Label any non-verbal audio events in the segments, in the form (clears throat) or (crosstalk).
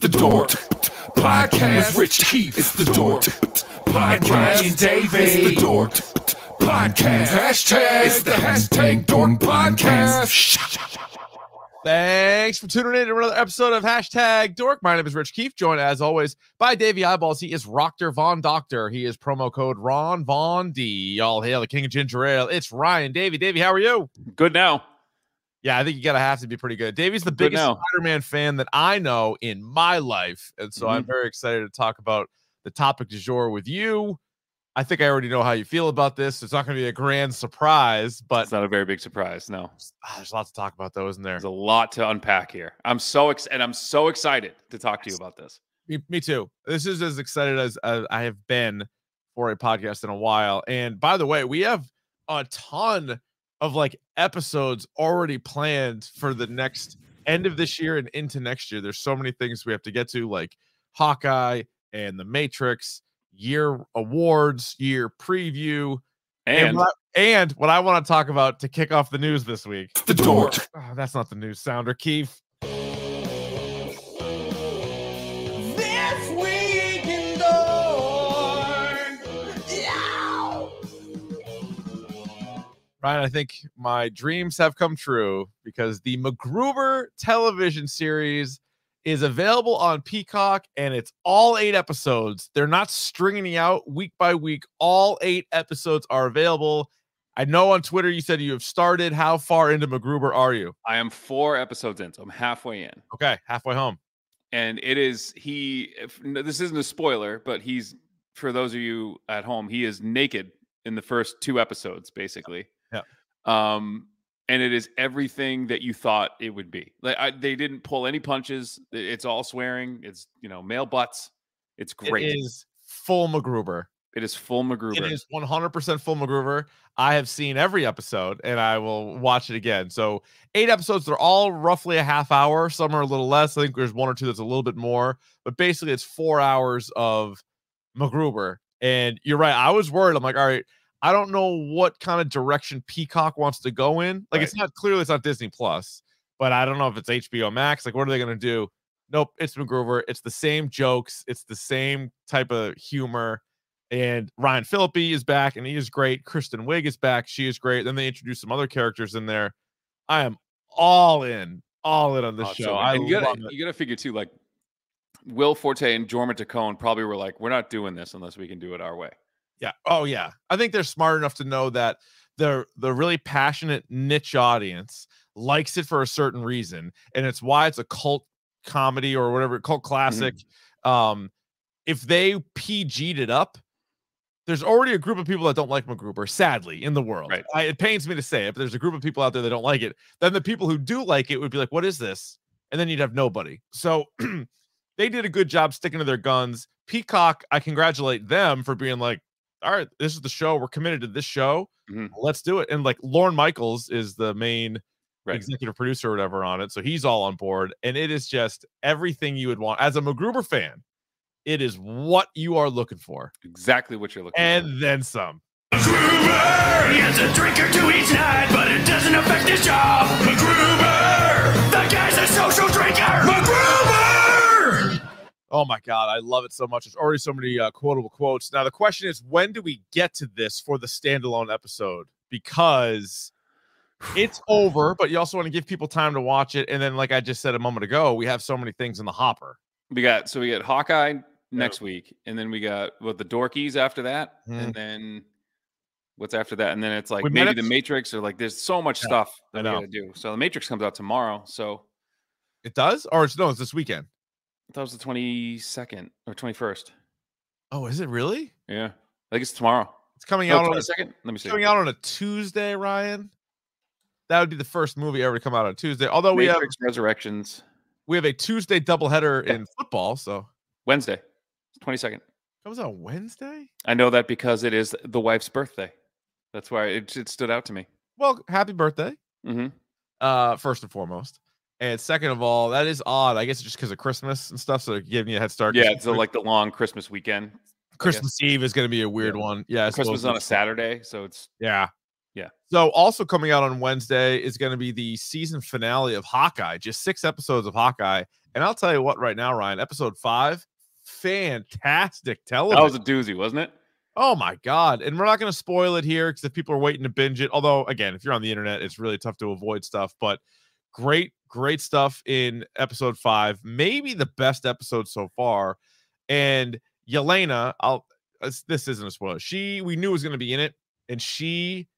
The Dork Podcast. Rich Keefe. It's the Dork Podcast. Ryan David. It's the Dork Podcast. Hashtag. It's the hashtag Dork Podcast. Thanks for tuning in to another episode of Hashtag Dork. My name is Rich Keefe, joined as always by Davey Eyeballs. He is Rockter Von Doctor. He is promo code Ron Von D. Y'all hail the king of ginger ale. It's Ryan Davey. Davey, how are you? Good now. Yeah, I think you gotta have to be pretty good. Davey's the biggest. Spider-Man fan that I know in my life, and so Mm-hmm. I'm very excited to talk about the topic du jour with you. I think I already know how you feel about this. It's not going to be a grand surprise, but It's not a very big surprise. No, ah, there's lots to talk about, though, isn't there? there's a lot to unpack here. I'm so ex- and I'm so excited to talk to you about this. Me, me too. This is as excited as, as I have been for a podcast in a while. And by the way, we have a ton of like episodes already planned for the next end of this year and into next year. There's so many things we have to get to, like Hawkeye and The Matrix, year awards, year preview, And what I, and what I want to talk about to kick off the news this week. The Dork. Oh, ah, that's not the news sounder, Keith. Ryan, I think my dreams have come true because the MacGruber television series is available on Peacock and it's all eight episodes. They're not stringing it out week by week. All eight episodes are available. I know on Twitter you said you have started. How far into MacGruber are you? I am four episodes in, so I'm halfway in. Okay, halfway home. And it is he. If, no, this isn't a spoiler, but he's for those of you at home. He is naked in the first two episodes, basically. Um, and it is everything that you thought it would be. Like I, they didn't pull any punches. It's all swearing. It's you know male butts. It's great. It is full MacGruber. It is full MacGruber. It is 100% full MacGruber. I have seen every episode and I will watch it again. So, eight episodes, they're all roughly a half hour. Some are a little less. I think there's one or two that's a little bit more, but basically, it's four hours of MacGruber. And you're right. I was worried. I'm like, all right, I don't know what kind of direction Peacock wants to go in. Like, it's not clearly it's not Disney Plus, but I don't know if it's HBO Max. Like, what are they going to do? Nope, it's MacGruber. It's the same jokes, it's the same type of humor and Ryan Phillippe is back and he is great. Kristen Wiig is back. She is great. Then they introduce some other characters in there. I am all in, all in on this Oh, show. so. I you love gotta it. you gotta figure too, like Will Forte and Jorma Taccone probably were like, we're not doing this unless we can do it our way. Yeah. Oh yeah. I think they're smart enough to know that the the really passionate niche audience likes it for a certain reason, and it's why it's a cult comedy or whatever cult classic. Mm-hmm. Um, if they PG'd it up, there's already a group of people that don't like MacGruber, sadly, in the world. Right. I, it pains me to say it, but there's a group of people out there that don't like it. Then the people who do like it would be like, "What is this?" And then you'd have nobody. So (clears throat) they did a good job sticking to their guns. Peacock, I congratulate them for being like, "All right, this is the show. We're committed to this show. Mhm. Let's do it." And like Lorne Michaels is the main Right. executive producer or whatever on it, so he's all on board. And it is just everything you would want as a MacGruber fan. It is what you are looking for, Exactly what you're looking for. and then some. MacGruber! He has a drink or two each night, but it doesn't affect his job. MacGruber! The guy's a social drinker! MacGruber! Oh my god, I love it so much. There's already so many uh, quotable quotes. Now the question is, when do we get to this for the standalone episode? Because it's over, (sighs) but you also want to give people time to watch it. And then, like I just said a moment ago, we have so many things in the hopper. we got so we got Hawkeye next week, and then we got what the Dorkies after that, Mhm. and then What's after that? And then it's like We maybe the Matrix or like there's so much Yeah, stuff I that we know. gotta do. So the Matrix comes out tomorrow. So It does, or it's no, it's this weekend. That was the 22nd or 21st. Oh, is it really? Yeah. I think it's tomorrow. It's coming No, out on a 22nd. Let me see. coming out on a Tuesday, Ryan. That would be the first movie ever to come out on Tuesday. Although we have Resurrections we have a Tuesday doubleheader Yeah. in football, so Wednesday. 22nd. comes on Wednesday. I know that because it is the wife's birthday. That's why it, it stood out to me. Well, happy birthday, hmm uh, first and foremost, and second of all, that is odd. I guess it's just because of Christmas and stuff, so they're giving you a head start. Yeah, it's like the long Christmas weekend. Christmas Eve is going to be a weird Yeah. one. Yeah, Christmas on a Saturday, so it's Yeah. Yeah. So also coming out on Wednesday is going to be the season finale of Hawkeye, just six episodes of Hawkeye. And I'll tell you what right now, Ryan, episode five, fantastic television. that was a doozy, wasn't it? oh my God. And we're not going to spoil it here because if people are waiting to binge it, although again, if you're on the internet, it's really tough to avoid stuff, but great, great stuff in episode five. Maybe the best episode so far. And Yelena, I'll this- isn't a spoiler. She we knew was going to be in it, and she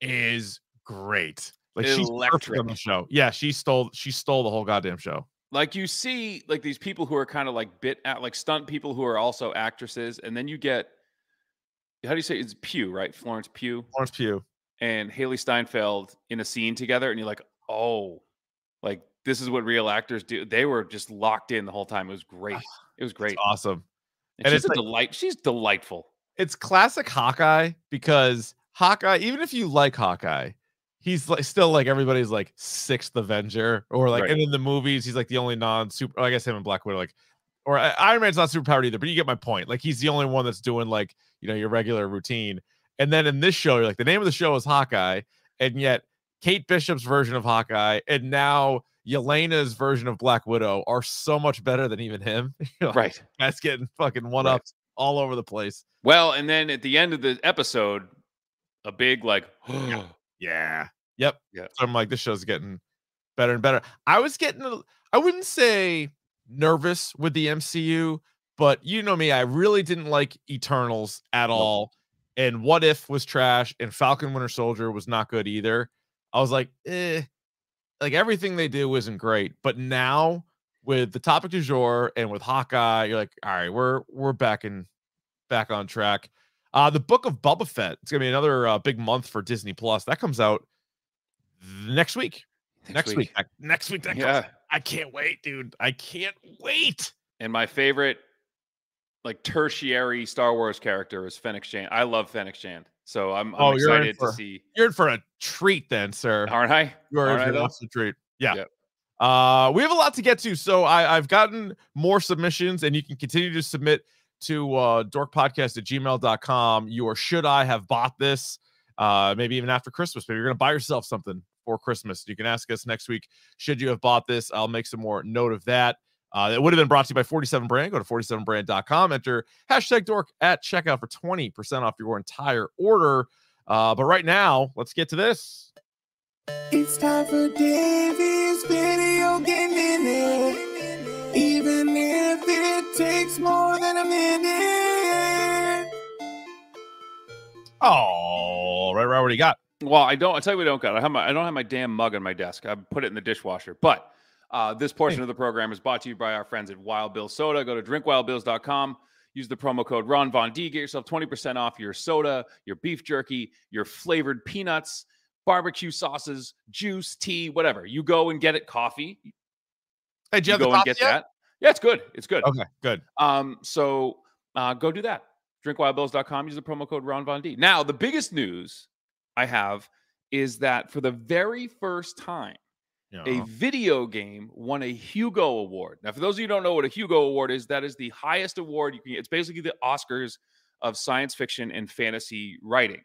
is great. Like she's perfect on the show. Yeah, she stole she stole the whole goddamn show. Like you see, like these people who are kind of like bit at like stunt people who are also actresses, and then you get how do you say it's Pugh, right? Florence Pugh. Florence Pugh. and Hailee Steinfeld in a scene together, and you're like, oh, like this is what real actors do. They were just locked in the whole time. It was ah, great. It was great. It's awesome. And, and she's it's a like- delight. She's delightful. It's classic Hawkeye because Hawkeye, even if you like Hawkeye, he's like still like everybody's like sixth Avenger, or like, Right. and in the movies, he's like the only non-super. I guess him and Black Widow, like, or I- Iron Man's not super powered either, but you get my point. Like, he's the only one that's doing like you know your regular routine. And then in this show, you're like, the name of the show is Hawkeye, and yet Kate Bishop's version of Hawkeye, and now Yelena's version of Black Widow are so much better than even him. (laughs) Right. That's getting fucking one Right. ups all over the place. Well, and then at the end of the episode, a big like, (gasps) Yeah. Yep. Yeah. So I'm like, this show's getting better and better. I was getting, I wouldn't say nervous with the MCU, but you know me, I really didn't like Eternals at all. And What If was trash, and Falcon Winter Soldier was not good either. I was like, eh, like everything they do isn't great. But now with the topic du jour and with Hawkeye, you're like, all right, we're we're back in back on track. Uh, the book of Boba Fett. It's gonna be another uh, big month for Disney Plus. That comes out next week. Next, week. Next week. That comes Yeah. out. I can't wait, dude. I can't wait. And my favorite, like tertiary Star Wars character is Fennec Shand. I love Fennec Shand, so I'm, I'm Oh, you're excited for- to see. You're in for a treat, then, sir. Aren't I? You are in for absolute treat. Yeah. Yep. Uh, we have a lot to get to, so I, I've gotten more submissions, and you can continue to submit to uh, dorkpodcast at gmail.com. Your should I have bought this? Uh, maybe even after Christmas. Maybe you're gonna buy yourself something for Christmas. You can ask us next week. Should you have bought this? I'll make some more note of that. Uh, it would have been brought to you by 47 Brand. Go to 47brand.com, enter hashtag dork at checkout for 20% off your entire order. Uh, but right now, let's get to this. It's time for Davey's video game minute. Even if it takes more than a minute. Oh, right, right. What do you got? Well, I don't. I tell you, what I don't got. I have my. I don't have my damn mug on my desk. I put it in the dishwasher. But uh, this portion of the program is brought to you by our friends at Wild Bill Soda. Go to drinkwildbills.com. Use the promo code Ron Von D. Get yourself twenty percent off your soda, your beef jerky, your flavored peanuts, barbecue sauces, juice, tea, whatever. You go and get it. Coffee. Hey, you You go and get yet? that. Yeah, it's good. It's good. Okay, good. Um, so uh, go do that. Drinkwildbills.com. Use the promo code Ron Von D. Now, the biggest news I have is that for the very first time, a video game won a Hugo Award. Now, for those of you don't know what a Hugo Award is, that is the highest award you can get. It's basically the Oscars of science fiction and fantasy writing.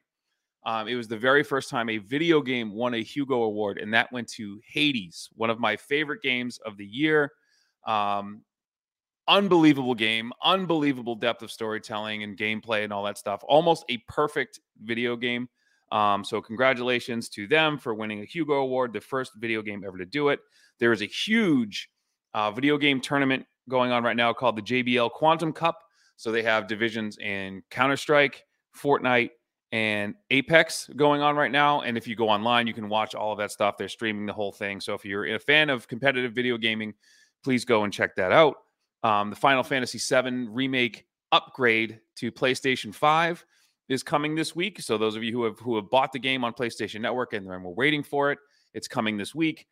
Um, it was the very first time a video game won a Hugo Award, and that went to Hades, one of my favorite games of the year. Um, unbelievable game, unbelievable depth of storytelling and gameplay and all that stuff. Almost a perfect video game. Um, so congratulations to them for winning a Hugo Award, the first video game ever to do it. There is a huge uh, video game tournament going on right now called the JBL Quantum Cup. So they have divisions in Counter Strike, Fortnite, and Apex going on right now. And if you go online, you can watch all of that stuff. They're streaming the whole thing. So if you're a fan of competitive video gaming, please go and check that out. Um, the Final Fantasy VII remake upgrade to PlayStation 5 is coming this week. So those of you who have who have bought the game on PlayStation Network and we're waiting for it, it's coming this week.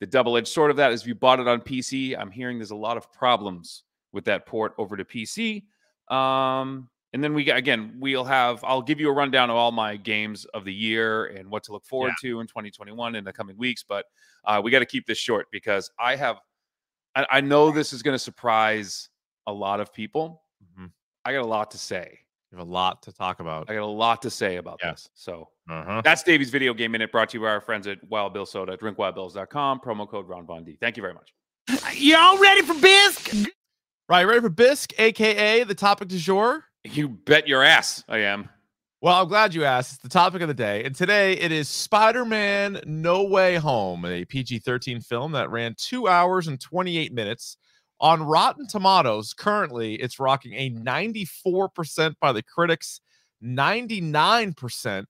The double-edged sword of that is if you bought it on PC, I'm hearing there's a lot of problems with that port over to PC. Um, and then we again, we'll have I'll give you a rundown of all my games of the year and what to look forward yeah. to in 2021 in the coming weeks. But uh, we got to keep this short because I have I, I know this is going to surprise a lot of people. Mm-hmm. I got a lot to say. You have a lot to talk about. I got a lot to say about yes. this. So uh-huh. that's Davey's Video Game Minute brought to you by our friends at Wild Bill Soda, drinkwildbills.com, promo code Ron Von D. Thank you very much. (laughs) Y'all ready for Bisque? Right, ready for Bisque, aka the topic du jour? You bet your ass I am. Well, I'm glad you asked. It's the topic of the day. And today it is Spider Man No Way Home, a PG 13 film that ran two hours and 28 minutes. On Rotten Tomatoes, currently it's rocking a 94% by the critics, 99%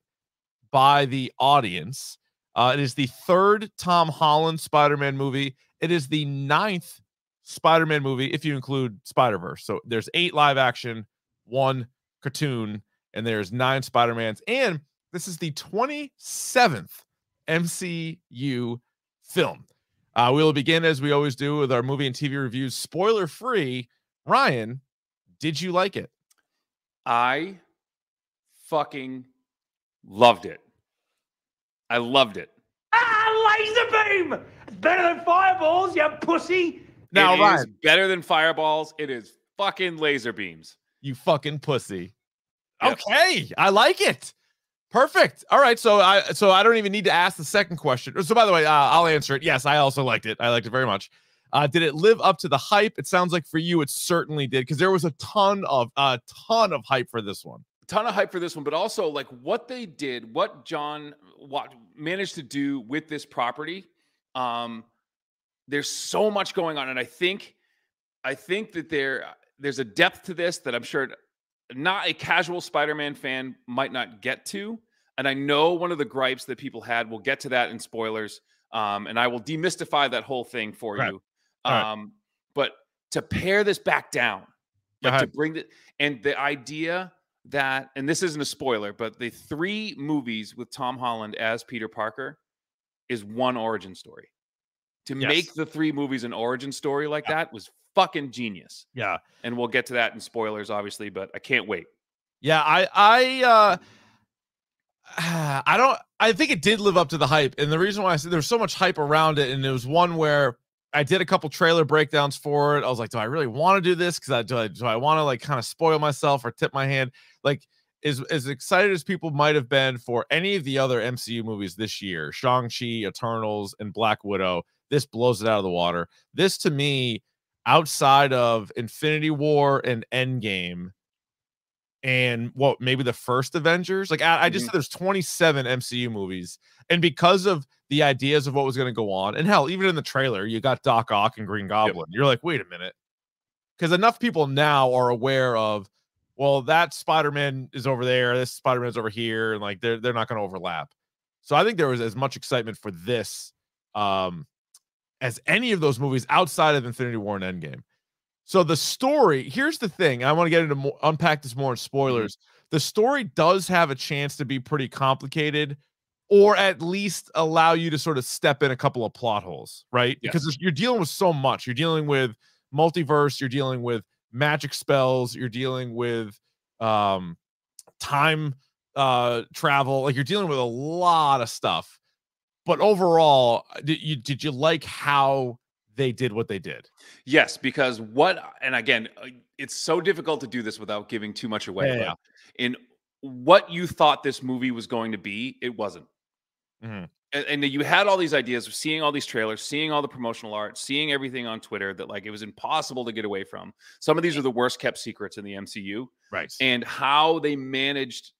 by the audience. Uh, it is the third Tom Holland Spider Man movie. It is the ninth Spider Man movie, if you include Spider Verse. So there's eight live action, one cartoon, and there's nine Spider Mans. And this is the 27th MCU film. Uh, we will begin as we always do with our movie and TV reviews, spoiler free. Ryan, did you like it? I fucking loved it. I loved it. Ah, laser beam! It's better than fireballs, you pussy. Now, it Ryan, better than fireballs. It is fucking laser beams. You fucking pussy. Yep. Okay, I like it. Perfect. All right, so I so I don't even need to ask the second question. So by the way, uh, I'll answer it. Yes, I also liked it. I liked it very much. Uh, did it live up to the hype? It sounds like for you, it certainly did because there was a ton of a ton of hype for this one. Ton of hype for this one, but also like what they did, what John what managed to do with this property. Um, there's so much going on, and I think, I think that there there's a depth to this that I'm sure not a casual Spider-Man fan might not get to. And I know one of the gripes that people had. We'll get to that in spoilers, um, and I will demystify that whole thing for right. you. Um, right. But to pare this back down, like to bring the and the idea that, and this isn't a spoiler, but the three movies with Tom Holland as Peter Parker is one origin story to yes. make the three movies an origin story like yeah. that was fucking genius. Yeah. And we'll get to that in spoilers, obviously, but I can't wait. Yeah, I I uh (sighs) I don't I think it did live up to the hype. And the reason why I said there's so much hype around it, and it was one where I did a couple trailer breakdowns for it. I was like, do I really want to do this? Because I do I do I want to like kind of spoil myself or tip my hand? Like as, as excited as people might have been for any of the other MCU movies this year, Shang-Chi, Eternals, and Black Widow, this blows it out of the water. This to me, outside of Infinity War and Endgame, and what maybe the first Avengers, like I, I just mm-hmm. said, there's 27 MCU movies, and because of the ideas of what was going to go on, and hell, even in the trailer, you got Doc Ock and Green Goblin. Yep. You're like, wait a minute, because enough people now are aware of. Well, that Spider Man is over there. This Spider Man is over here, and like they're they're not going to overlap. So I think there was as much excitement for this um, as any of those movies outside of Infinity War and Endgame. So the story, here's the thing. I want to get into more, unpack this more in mm-hmm. spoilers. The story does have a chance to be pretty complicated or at least allow you to sort of step in a couple of plot holes, right? Yes. Because you're dealing with so much. You're dealing with multiverse, you're dealing with magic spells, you're dealing with um time uh travel, like you're dealing with a lot of stuff but overall, uh, did you did you like how they did what they did? Yes, because what and again, uh, it's so difficult to do this without giving too much away. Yeah, yeah. In what you thought this movie was going to be, it wasn't. Mm-hmm. And, and, you had all these ideas of seeing all these trailers, seeing all the promotional art, seeing everything on Twitter that like it was impossible to get away from. Some of these are the worst kept secrets in the MCU. Right. And how they managed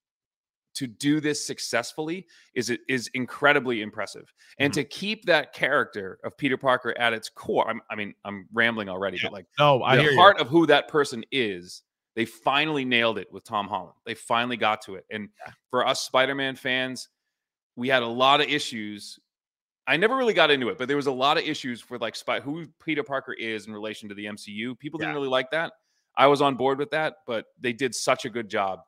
to do this successfully is it is incredibly impressive and mm-hmm. to keep that character of peter parker at its core I'm, i mean i'm rambling already yeah. but like no I the heart you. of who that person is They finally nailed it with Tom Holland. They finally got to it. And for us Spider-Man fans, we had a lot of issues. I never really got into it, but there was a lot of issues for like spy who Peter Parker is in relation to the MCU. People didn't really like that. I was on board with that, but they did such a good job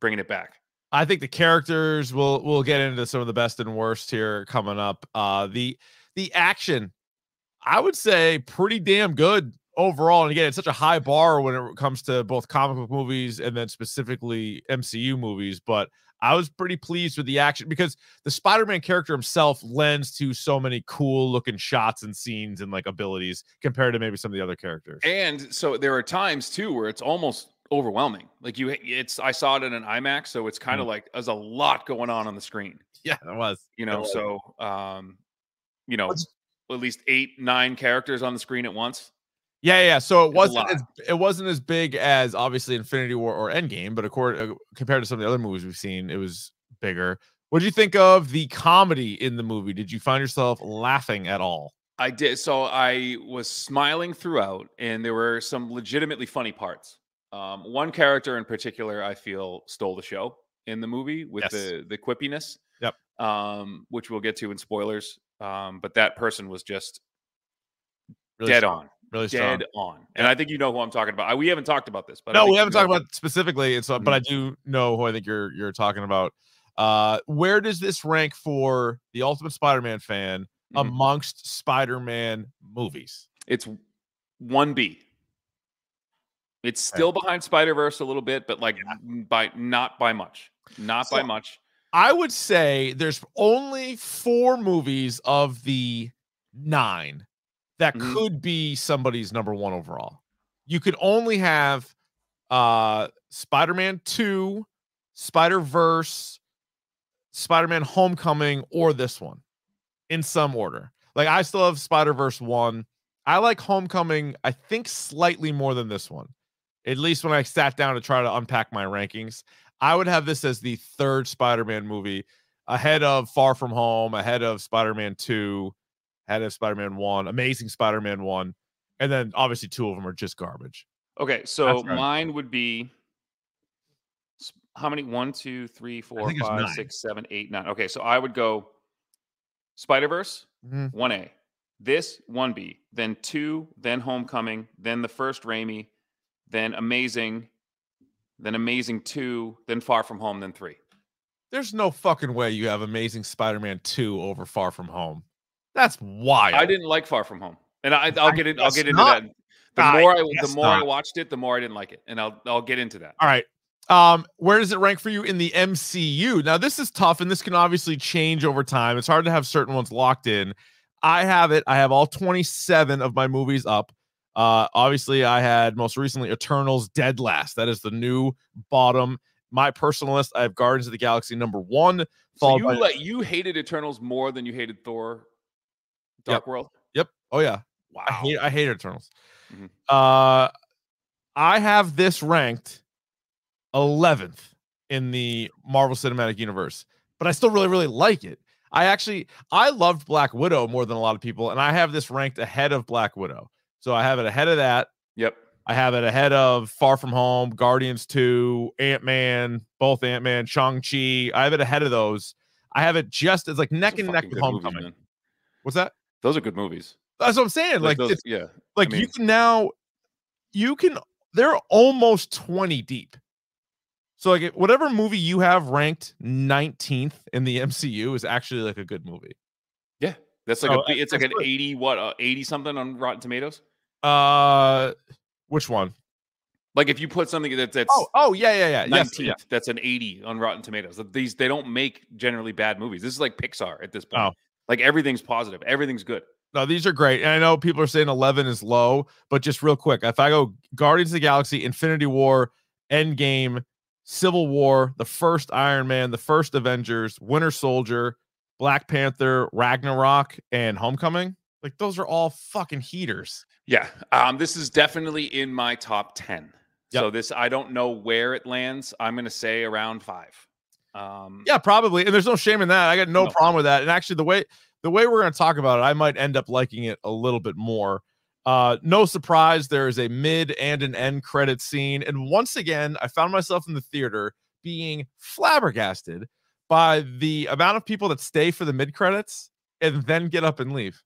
bringing it back. I think the characters will we'll get into some of the best and worst here coming up. Uh the the action, I would say pretty damn good overall. And again, it's such a high bar when it comes to both comic book movies and then specifically MCU movies. But I was pretty pleased with the action because the Spider-Man character himself lends to so many cool looking shots and scenes and like abilities compared to maybe some of the other characters. And so there are times too where it's almost overwhelming. Like you, it's I saw it in an IMAX, so it's kind of like there's a lot going on on the screen. yeah, it was. You know, was. so um, you know, What's- at least eight, nine characters on the screen at once. Yeah, yeah. So it wasn't as it wasn't as big as obviously Infinity War or Endgame, but according uh, compared to some of the other movies we've seen, it was bigger. What did you think of the comedy in the movie? Did you find yourself laughing at all? I did. So I was smiling throughout, and there were some legitimately funny parts. Um, one character in particular, I feel, stole the show in the movie with Yes. the the quippiness. Yep. Um, which we'll get to in spoilers. Um, but that person was just Really dead strong, on, really strong. dead on. And I think you know who I'm talking about. I, we haven't talked about this, but no, we haven't talked about specifically. It's uh, but I do know who I think you're you're talking about. Uh, where does this rank for the Ultimate Spider-Man fan Mhm. amongst Spider-Man movies? It's one B. It's still behind Spider Verse a little bit, but like n- by not by much, not by much. I would say there's only four movies of the nine that Mhm. could be somebody's number one overall. You could only have uh Spider-Man 2, Spider-Verse, Spider-Man Homecoming, or this one in some order. Like I still have Spider-Verse 1. I like Homecoming, I think slightly more than this one. At least when I sat down to try to unpack my rankings. I would have this as the third Spider-Man movie, ahead of Far From Home, ahead of Spider-Man 2, ahead of Spider-Man 1, Amazing Spider-Man 1, and then obviously two of them are just garbage. Okay, so right. mine would be how many? One, two, three, four, think it's five, nine. six, seven, eight, nine. Okay, so I would go Spider Verse, Mhm. one A. This one B, then two, then Homecoming, then the first Raimi, then Amazing, then Amazing two, then Far From Home, then three. There's no fucking way you have Amazing Spider-Man 2 over Far From Home. That's wild. I didn't like Far From Home, and I, I'll I get it. I'll get into not. that. The I more I, the more I watched it, the more I didn't like it, and I'll I'll get into that. All right. Um, where does it rank for you in the MCU? Now, this is tough, and this can obviously change over time. It's hard to have certain ones locked in. I have it. I have all 27 of my movies up. Uh, obviously, I had most recently Eternals Dead Last. That is the new bottom. My personal list, I have Guardians of the Galaxy number one, So you by like you hated Eternals more than you hated Thor, Dark World. Yep. Oh yeah. Wow. I hate I hate Eternals. Mhm. Uh I have this ranked 11th in the Marvel Cinematic Universe, but I still really really like it. I actually I loved Black Widow more than a lot of people and I have this ranked ahead of Black Widow. So I have it ahead of that. Yep. I have it ahead of Far From Home, Guardians 2, Ant-Man, both Ant-Man, Shang-Chi. I have it ahead of those. I have it just as like neck and neck with good movies, Homecoming. What's that? Those are good movies. That's what I'm saying. Like, Like, those, yeah. like you mean- can now you can they're almost 20 deep so like whatever movie you have ranked 19th in the mcu is actually like a good movie Yeah. That's like a it's like an good. 80 what uh, 80 something on Rotten Tomatoes. Uh which one? Like if you put something that that's Oh, oh yeah yeah yeah 19th, yes, yeah. that's an 80 on Rotten Tomatoes. These they don't make generally bad movies. This is like Pixar at this point. Oh. Like everything's positive. Everything's good. no these are great and i know people are saying 11 is low but just real quick if i go guardians of the galaxy infinity war endgame civil war the first iron man the first avengers winter soldier black panther ragnarok and homecoming like those are all fucking heaters Yeah. Um, this is definitely in my top 10. So this I don't know where it lands. I'm gonna say around five. Um Yeah, probably. And there's no shame in that. I got no No. problem with that. And actually, the way the way we're going to talk about it, I might end up liking it a little bit more. Uh, no surprise, there is a mid and an end credit scene. And once again, I found myself in the theater being flabbergasted by the amount of people that stay for the mid credits and then get up and leave.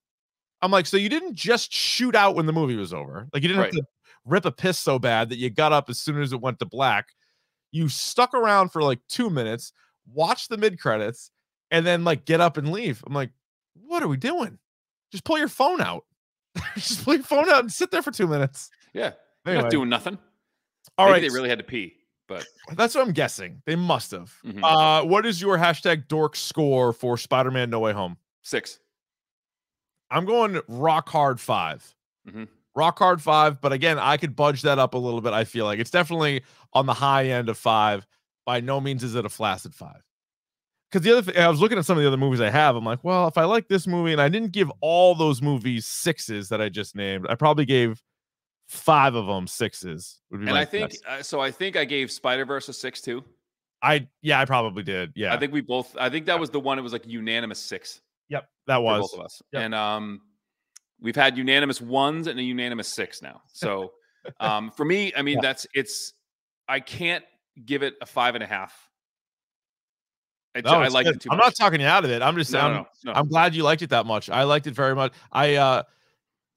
I'm like, so you didn't just shoot out when the movie was over. Like you didn't Right. have to rip a piss so bad that you got up as soon as it went to black. You stuck around for like two minutes, watch the mid credits, and then like get up and leave. I'm like, what are we doing? Just pull your phone out. (laughs) just pull your phone out and sit there for two minutes. Yeah. Anyway, not doing nothing. all Maybe right. they really had to pee, but (sighs) That's what I'm guessing. They must have. Mhm. Uh, what is your hashtag dork score for Spider Man No Way Home? six. I'm going rock hard 5 Mhm. Rock hard five, but again, I could budge that up a little bit. I feel like it's definitely on the high end of five. By no means is it a flaccid five. Because the other thing, I was looking at some of the other movies I have. I'm like, well, if I like this movie, and I didn't give all those movies sixes that I just named, I probably gave five of them sixes. Would be And I think uh, so. I think I gave Spider Verse a six too. I yeah, I probably did. Yeah, I think we both. I think that was the one. It was like unanimous six yep, that was. both of us. Yep. And um, we've had unanimous ones and a unanimous six now. So (laughs) um, for me, I mean, Yeah. that's it's. I can't give it a five and a half. I, No, I like good. it too I'm much. not talking you out of it. I'm just No, I'm, no, no, no. I'm glad you liked it that much. I liked it very much. I uh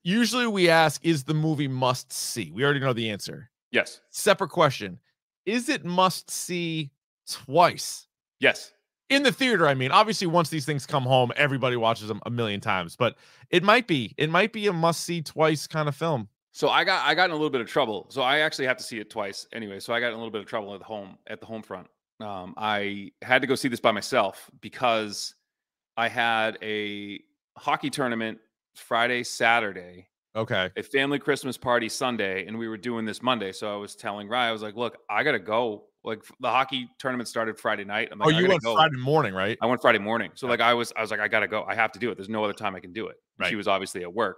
usually we ask, is the movie must see? We already know the answer. yes, Separate question. Is it must see twice? yes. In the theater, I mean, obviously, once these things come home, everybody watches them a million times, but it might be, it might be a must see twice kind of film. So I got I got in a little bit of trouble. So I actually have to see it twice anyway. So I got in a little bit of trouble at the home at the home front. Um, I had to go see this by myself because I had a hockey tournament Friday, Saturday, Okay. a family Christmas party Sunday, and we were doing this Monday. So I was telling Ryan, I was like, "Look, I gotta go. Like the hockey tournament started Friday night. I'm like, oh, you went go. Friday morning, right? I went Friday morning. So Yeah. like I was, I was like, I gotta go. I have to do it. There's no other time I can do it. And She was obviously at work.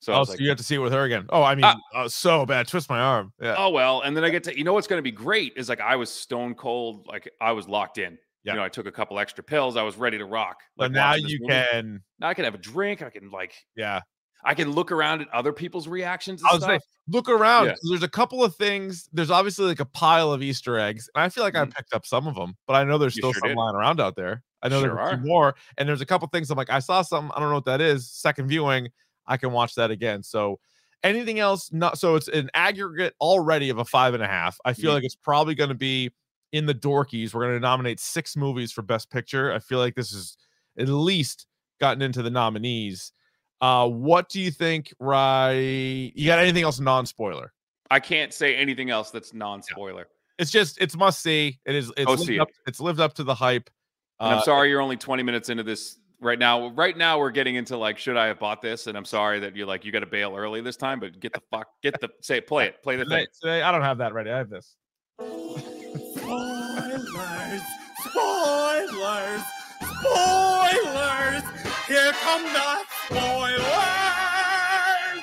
So I oh, was so like, you have to see it with her again. Oh, I mean, Ah. oh, so bad. Twist my arm. Yeah. oh well and then i get to you know what's going to be great is like i was stone cold like i was locked in Yeah. you know i took a couple extra pills i was ready to rock but now you movie. can, now i can have a drink i can like yeah. I can look around at other people's reactions and I was stuff. saying, look around. Yeah. There's a couple of things. There's obviously like a pile of Easter eggs, and I feel like I Mhm. picked up some of them, but I know there's You still sure some did. lying around out there. I know Sure there's are. more, and there's a couple things I'm like, I saw something. I don't know what that is. Second viewing, I can watch that again. So anything else? Not so. It's an aggregate already of a five and a half. I feel Mhm. like it's probably going to be in the dorkies. We're going to nominate six movies for Best Picture. I feel like this is at least gotten into the nominees. Uh, what do you think, Rye? You got anything else non-spoiler? i can't say anything else that's non-spoiler It's just it's must see. It is it's Go lived see up, it's lived up to the hype. and Uh, i'm sorry you're only 20 minutes into this right now right now we're getting into like should i have bought this and i'm sorry that you're like you got to bail early this time but get the fuck get the say play it play the today, thing today, I don't have that ready. I have this. Spoilers! Spoilers! Spoilers! Here come the spoilers!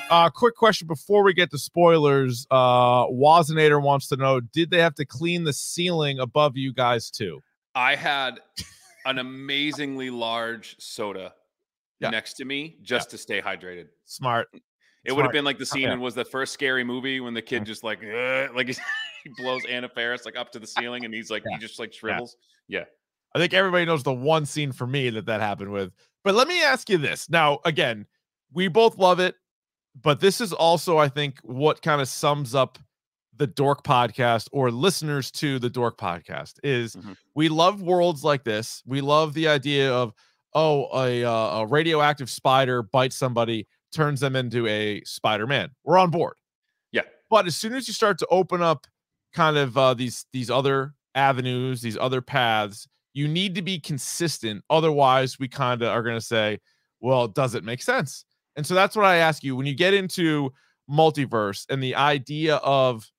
Uh, quick question before we get to spoilers. Uh, Wazinator wants to know: Did they have to clean the ceiling above you guys too? I had an amazingly large soda Yeah. next to me just to stay hydrated. Smart. It would have been like the scene Yeah. in was the first scary movie when the kid just like (laughs) like (laughs) he blows Anna Faris like up to the ceiling and he's like Yeah. he just like shrivels. Yeah. I think everybody knows the one scene for me that that happened with. But let me ask you this. Now, again, we both love it, but this is also, I think, what kind of sums up the Dork podcast or listeners to the Dork podcast is Mhm. we love worlds like this. We love the idea of oh, a, uh, a radioactive spider bites somebody, turns them into a Spider-Man. We're on board. Yeah. But as soon as you start to open up kind of uh, these these other avenues, these other paths, you need to be consistent. Otherwise, we kind of are going to say, well, does it make sense? And so that's what I ask you when you get into multiverse and the idea of,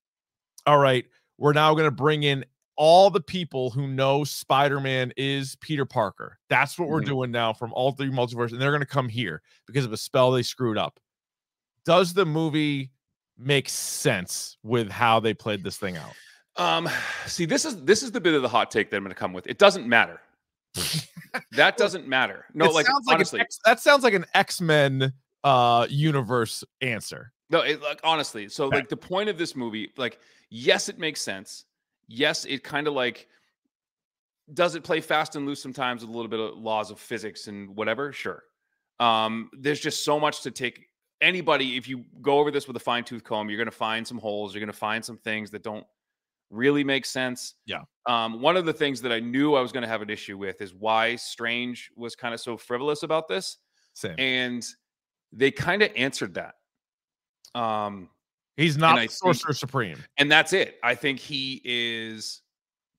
all right, we're now going to bring in all the people who know Spider-Man is Peter Parker. That's what we're Mhm. doing now from all three multiverse, and they're going to come here because of a spell they screwed up. Does the movie make sense with how they played this thing out? Um see this is this is the bit of the hot take that I'm gonna come with. It doesn't matter. (laughs) that doesn't matter. No, It like sounds like honestly. X- that sounds like an X-Men uh universe answer. No, it, like honestly, so like the point of this movie, like yes, it makes sense. Yes, it kind of like does it play fast and loose sometimes with a little bit of laws of physics and whatever. Sure, um, there's just so much to take. Anybody, if you go over this with a fine tooth comb, you're going to find some holes. You're going to find some things that don't really makes sense. Yeah. Um, one of the things that I knew I was going to have an issue with is why Strange was kind of so frivolous about this. Same. And they kind of answered that. Um, He's not the Sorcerer Supreme. And that's it. I think he is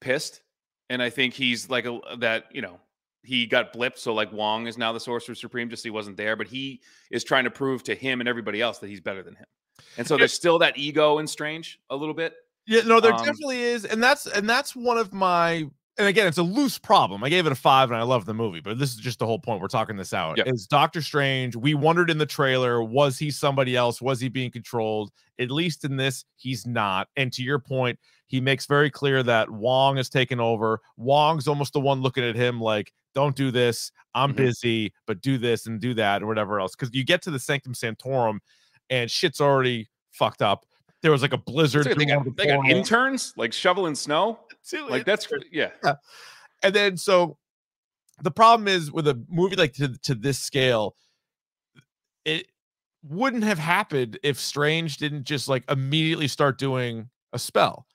pissed. And I think he's like a, that, you know, he got blipped. So like Wong is now the Sorcerer Supreme, just he wasn't there. But he is trying to prove to him and everybody else that he's better than him. And so there's still that ego in Strange a little bit. Yeah, no, there Um, definitely is, and that's and that's one of my. And again, it's a loose problem. I gave it a five, and I love the movie, but this is just the whole point. We're talking this out. Yep. Is Doctor Strange? We wondered in the trailer, was he somebody else? Was he being controlled? At least in this, he's not. And to your point, he makes very clear that Wong has taken over. Wong's almost the one looking at him like, "Don't do this. I'm Mhm. busy, but do this and do that or whatever else." Because you get to the Sanctum Sanctorum, and shit's already fucked up. There was like a blizzard. They got, the they got interns like shoveling snow. Like that's yeah. and then so the problem is with a movie like to, to this scale it wouldn't have happened if strange didn't just like immediately start doing a spell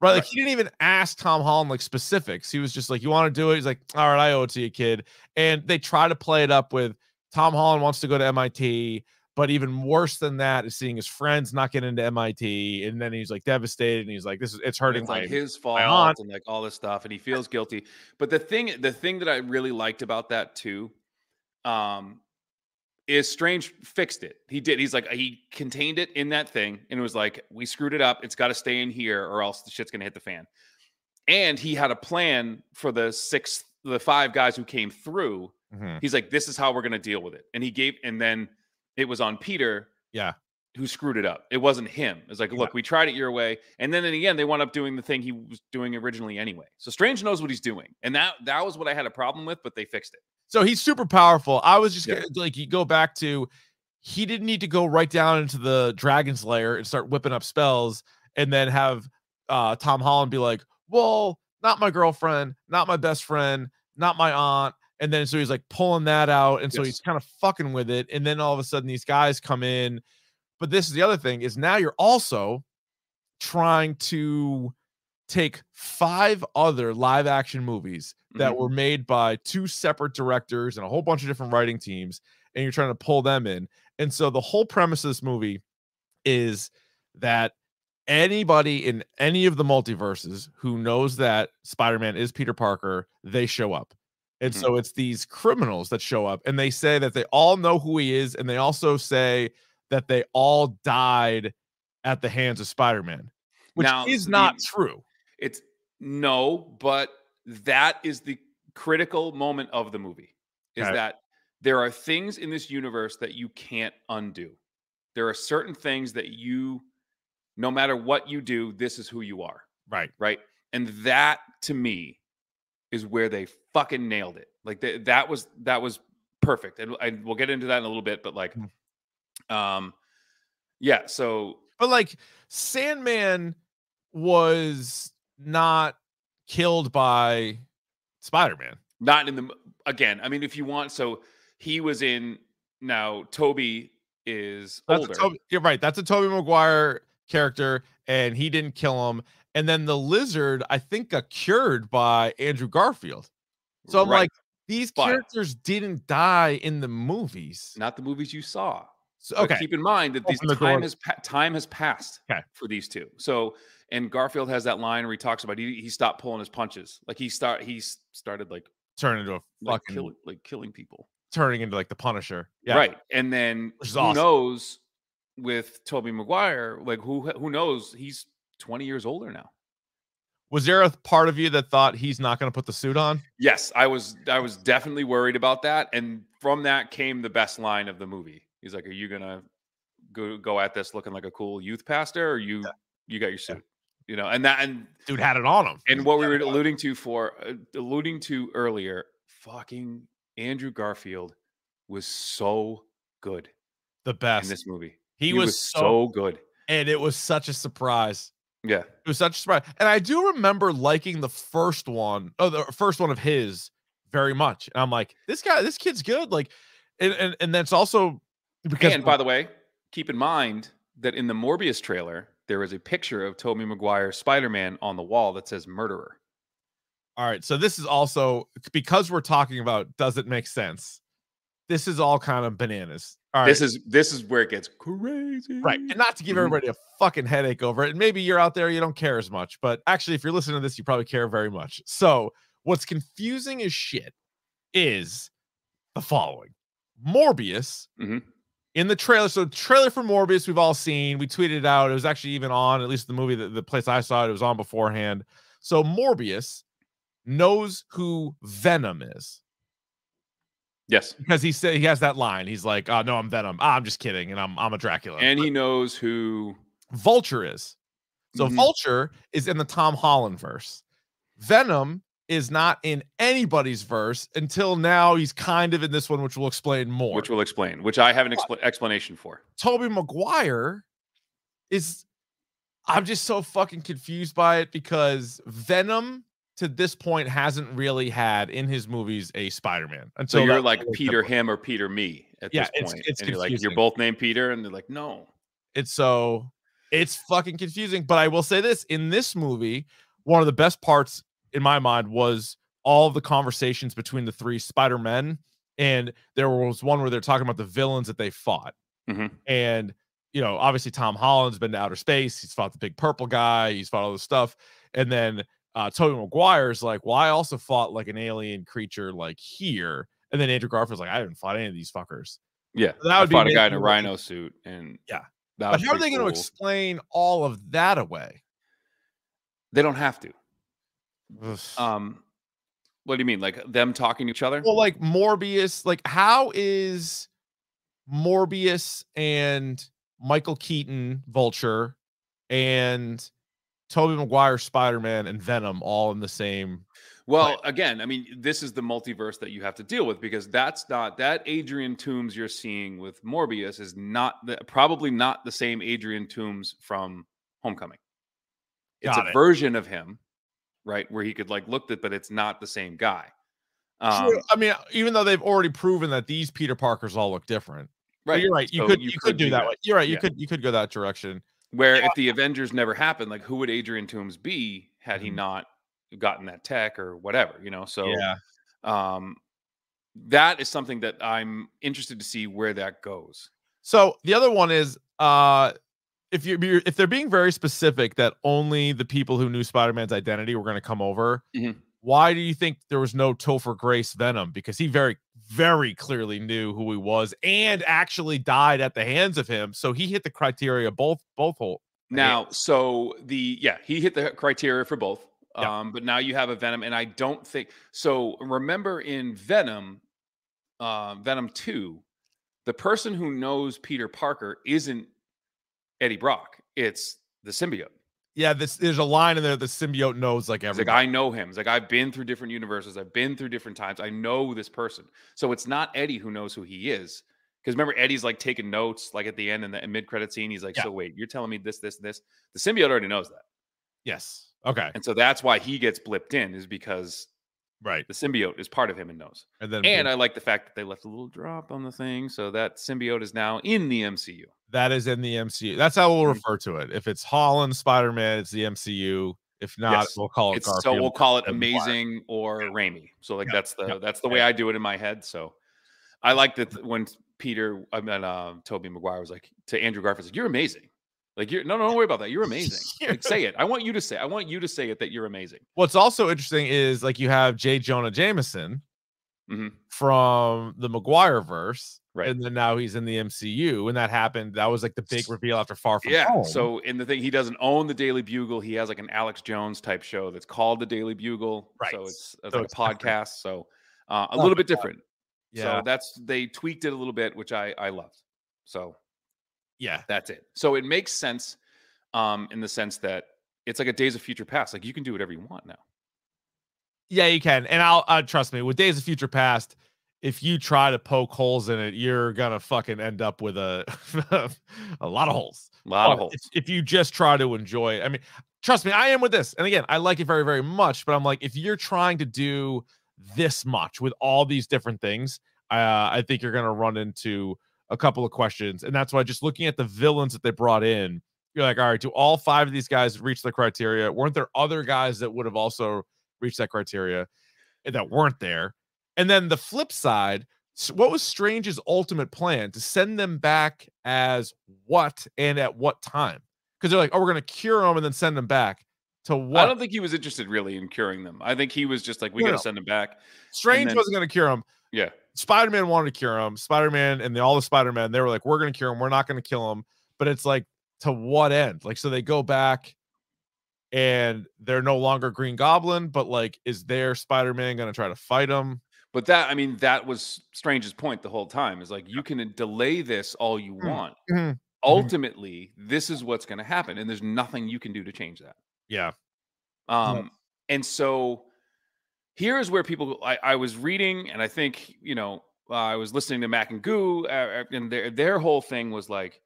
right like Right. he didn't even ask tom holland like specifics he was just like you want to do it he's like all right i owe it to you kid and they try to play it up with tom holland wants to go to mit but even worse than that is seeing his friends not get into mit and then he's like devastated and he's like this is it's hurting it's like my his fault aunt. and like all this stuff and he feels guilty. But the thing the thing that i really liked about that too um is strange fixed it. He did he's like he contained it in that thing and it was like we screwed it up it's got to stay in here or else the shit's gonna hit the fan. And he had a plan for the six the five guys who came through. Mhm. he's like this is how we're gonna deal with it. And he gave and then it was on peter yeah who screwed it up. It wasn't him. It's like, look, we tried it your way, and then in the end, they wound up doing the thing he was doing originally anyway. So Strange knows what he's doing, and that that was what I had a problem with, but they fixed it. So he's super powerful. I was just Yeah. gonna- like you go back to he didn't need to go right down into the dragon's lair and start whipping up spells and then have uh Tom Holland be like, "Well, not my girlfriend, not my best friend, not my aunt." And then so he's like pulling that out and so he's kind of fucking with it and then all of a sudden these guys come in. But this is the other thing is now you're also trying to take five other live action movies that Mhm. were made by two separate directors and a whole bunch of different writing teams and you're trying to pull them in and so the whole premise of this movie is that anybody in any of the multiverses who knows that spider-man is peter parker they show up and Mhm. so it's these criminals that show up and they say that they all know who he is and they also say that they all died at the hands of spider-man which Now, is the- not true It's no, but that is the critical moment of the movie. Is that there are things in this universe that you can't undo. There are certain things that you, no matter what you do, this is who you are. right right? And that to me is where they fucking nailed it. Like th- that was that was perfect. And, and we'll get into that in a little bit, but like, Mm. um, yeah. So But like Sandman was not killed by Spider-Man. not in the again. I mean, if you want, so he was in. Now Tobey is older. Tobey, you're right. That's a Tobey Maguire character, and he didn't kill him. And then the lizard, I think, got cured by Andrew Garfield. So I'm Right. like, these But- characters didn't die in the movies. not the movies you saw. So, But okay. keep in mind that these the door. time has time has passed Okay. for these two. So and Garfield has that line where he talks about he, he stopped pulling his punches. Like he start he started like turning into a like fucking kill, like killing people. turning into like the Punisher. Yeah. Right. And then who awesome. knows with Tobey Maguire, like who who knows? He's 20 years older now. Was there a part of you that thought he's not going to put the suit on? Yes, I was I was definitely worried about that. And from that came the best line of the movie. He's like, Are you gonna go go at this looking like a cool youth pastor or you you got your suit? You know, and that and Dude had it on him. and what we were alluding to for uh, alluding to earlier, fucking Andrew Garfield was so good. the best in this movie. he, was, so, good. and it was such a surprise. Yeah. It was such a surprise. And I do remember liking the first one, oh, the first one of his very much. And I'm like, this guy, this kid's good. Like, and and, and that's also because and by the way, keep in mind that in the Morbius trailer, there is a picture of Tobey Maguire Spider-Man on the wall that says murderer. all right. So this is also because we're talking about does it make sense? This is all kind of bananas. All right. This is this is where it gets crazy. Right. And not to give Mhm. everybody a fucking headache over it. And maybe you're out there, you don't care as much. But actually, if you're listening to this, you probably care very much. So, what's confusing as shit is the following Morbius Mhm. in the trailer. So, the trailer for Morbius, we've all seen. We tweeted it out. It was actually even on, at least the movie, the, the place I saw it, it was on beforehand. So, Morbius knows who Venom is Yes. because he said he has that line. He's like, "Oh no, I'm Venom. Ah, I'm just kidding, and I'm I'm a Dracula." And he knows who Vulture is. So Mhm. Vulture is in the Tom Holland verse. Venom is not in anybody's verse until now. He's kind of in this one, which we'll explain more. which will explain, which I have an expl- explanation for. Tobey Maguire is. I'm just so fucking confused by it because Venom to this point hasn't really had in his movies a Spider-Man So until you're like Peter him or Peter me at Yeah, this it's- point. it's and you're like, you're both named Peter, and they're like, no. It's so it's fucking confusing. But I will say this in this movie, one of the best parts in my mind was all the conversations between the three Spider-Men. And there was one where they're talking about the villains that they fought. Mhm. And you know, obviously Tom Holland's been to outer space, he's fought the big purple guy, he's fought all this stuff. And then uh Tobey Maguire's like, Well, I also fought like an alien creature like here. And then Andrew Garfield's like, I haven't fought any of these fuckers. Yeah, That I would be fought a guy in a rhino suit, and Yeah. that But how are they pretty going to explain all of that away? They don't have to. Ugh. Um, what do you mean, like them talking to each other? well, like Morbius, like how is Morbius and Michael Keaton Vulture and Tobey Maguire Spider Man and Venom all in the same? Well, again, I mean, this is the multiverse that you have to deal with because that's not that Adrian Toombs you're seeing with Morbius is not the, probably not the same Adrian Toombs from Homecoming. It's Got a it. version of him, right, where he could like look at, but it's not the same guy. Um, True. I mean, even though they've already proven that these Peter Parkers all look different. But right, you're right. You so could you, could, do that. way. You're right. You Yeah. could you could go that direction. Where if the Avengers never happened, like who would Adrian Toombs be had he Mhm. not gotten that tech or whatever, you know? So yeah. um that is something that I'm interested to see where that goes. So the other one is uh if you if they're being very specific that only the people who knew Spider-Man's identity were going to come over, Mhm. why do you think there was no Topher Grace Venom? Because he very, very clearly knew who he was and actually died at the hands of him. So he hit the criteria both both hole. Now, so the yeah, he hit the criteria for both. Yeah. Um, but now you have a Venom, and I don't think so. Remember in Venom, uh, Venom 2, the person who knows Peter Parker isn't Eddie Brock, it's the symbiote. Yeah, this there's a line in there the symbiote knows like everything. like I know him. It's like I've been through different universes. I've been through different times. I know this person. So it's not Eddie who knows who he is. Because remember, Eddie's like taking notes, like at the end in the mid credit scene. He's like, Yeah. "So wait, you're telling me this, this, this?" The symbiote already knows that, yes. Okay. and so that's why he gets blipped in, is because Right. the symbiote is part of him and knows. And then And I like the fact that they left a little drop on the thing, so that symbiote is now in the MCU. that is in the MCU. That's how we'll Mhm. refer to it. If it's Holland, Spider-Man, it's the MCU. If not, Yes. we'll call it It's, so we'll call it amazing or Raimi. So like Yeah. that's the Yeah. that's the way I do it in my head. So I like that when Peter, I mean, uh, Tobey Maguire was like to Andrew Garfield, like, "You're amazing." Like you're no, no, don't worry about that. You're amazing. (laughs) like say it. I want you to say. I want you to say it that you're amazing. What's also interesting is like you have J. Jonah Jameson Mhm. from the Maguire verse, Right. And then now he's in the MCU. When that happened, that was like the big reveal after Far From Yeah. Home. So in the thing, he doesn't own the Daily Bugle. He has like an Alex Jones type show that's called the Daily Bugle. Right. So it's, it's So like it's a different. podcast. So uh, a Oh little my bit God. different. yeah, So that's they tweaked it a little bit, which I I loved. So yeah, That's it. So it makes sense um in the sense that it's like a Days of Future Past. Like you can do whatever you want now. yeah. You can, and I'll uh, trust me. With Days of Future Past, if you try to poke holes in it, you're gonna fucking end up with a (laughs) a lot of holes. A lot of holes. If, if you just try to enjoy it, I mean, trust me, I am with this. And again, I like it very, very much. But I'm like, if you're trying to do this much with all these different things, uh, I think you're gonna run into a couple of questions. And that's why just looking at the villains that they brought in, you're like, all right, do all five of these guys reach the criteria? Weren't there other guys that would have also reached that criteria that weren't there? And then the flip side, what was Strange's ultimate plan to send them back as what and at what time? Because they're like, oh, we're gonna cure them and then send them back to what? I don't think he was interested really in curing them. I think he was just like, we No, got to no. send them back. Strange then- wasn't gonna cure them. Yeah. Spider Man wanted to cure him. Spider Man and the, all the Spider Man, they were like, we're gonna cure him. We're not gonna kill him. But it's like, to what end? Like, so they go back and they're no longer Green Goblin, but like, is their Spider Man gonna try to fight him? But that, I mean, that was Strange's point the whole time is like, you can delay this all you Mm, want. mhm. Ultimately, this is what's going to happen. And there's nothing you can do to change that. Yeah. Um, and so here is where people I, I was reading, and I think you know uh, I was listening to Mac and Goo, uh, and their their whole thing was like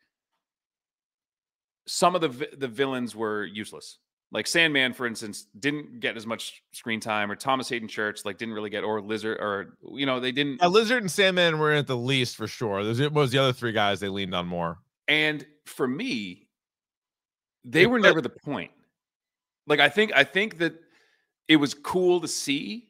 some of the the villains were useless. Like Sandman, for instance, didn't get as much screen time, or Thomas Haden Church, like didn't really get, or Lizard, or you know they didn't. Yeah, Lizard and Sandman were at the least for sure. There's it was the other three guys they leaned on more. And for me, they were never the point. Like I think I think that it was cool to see,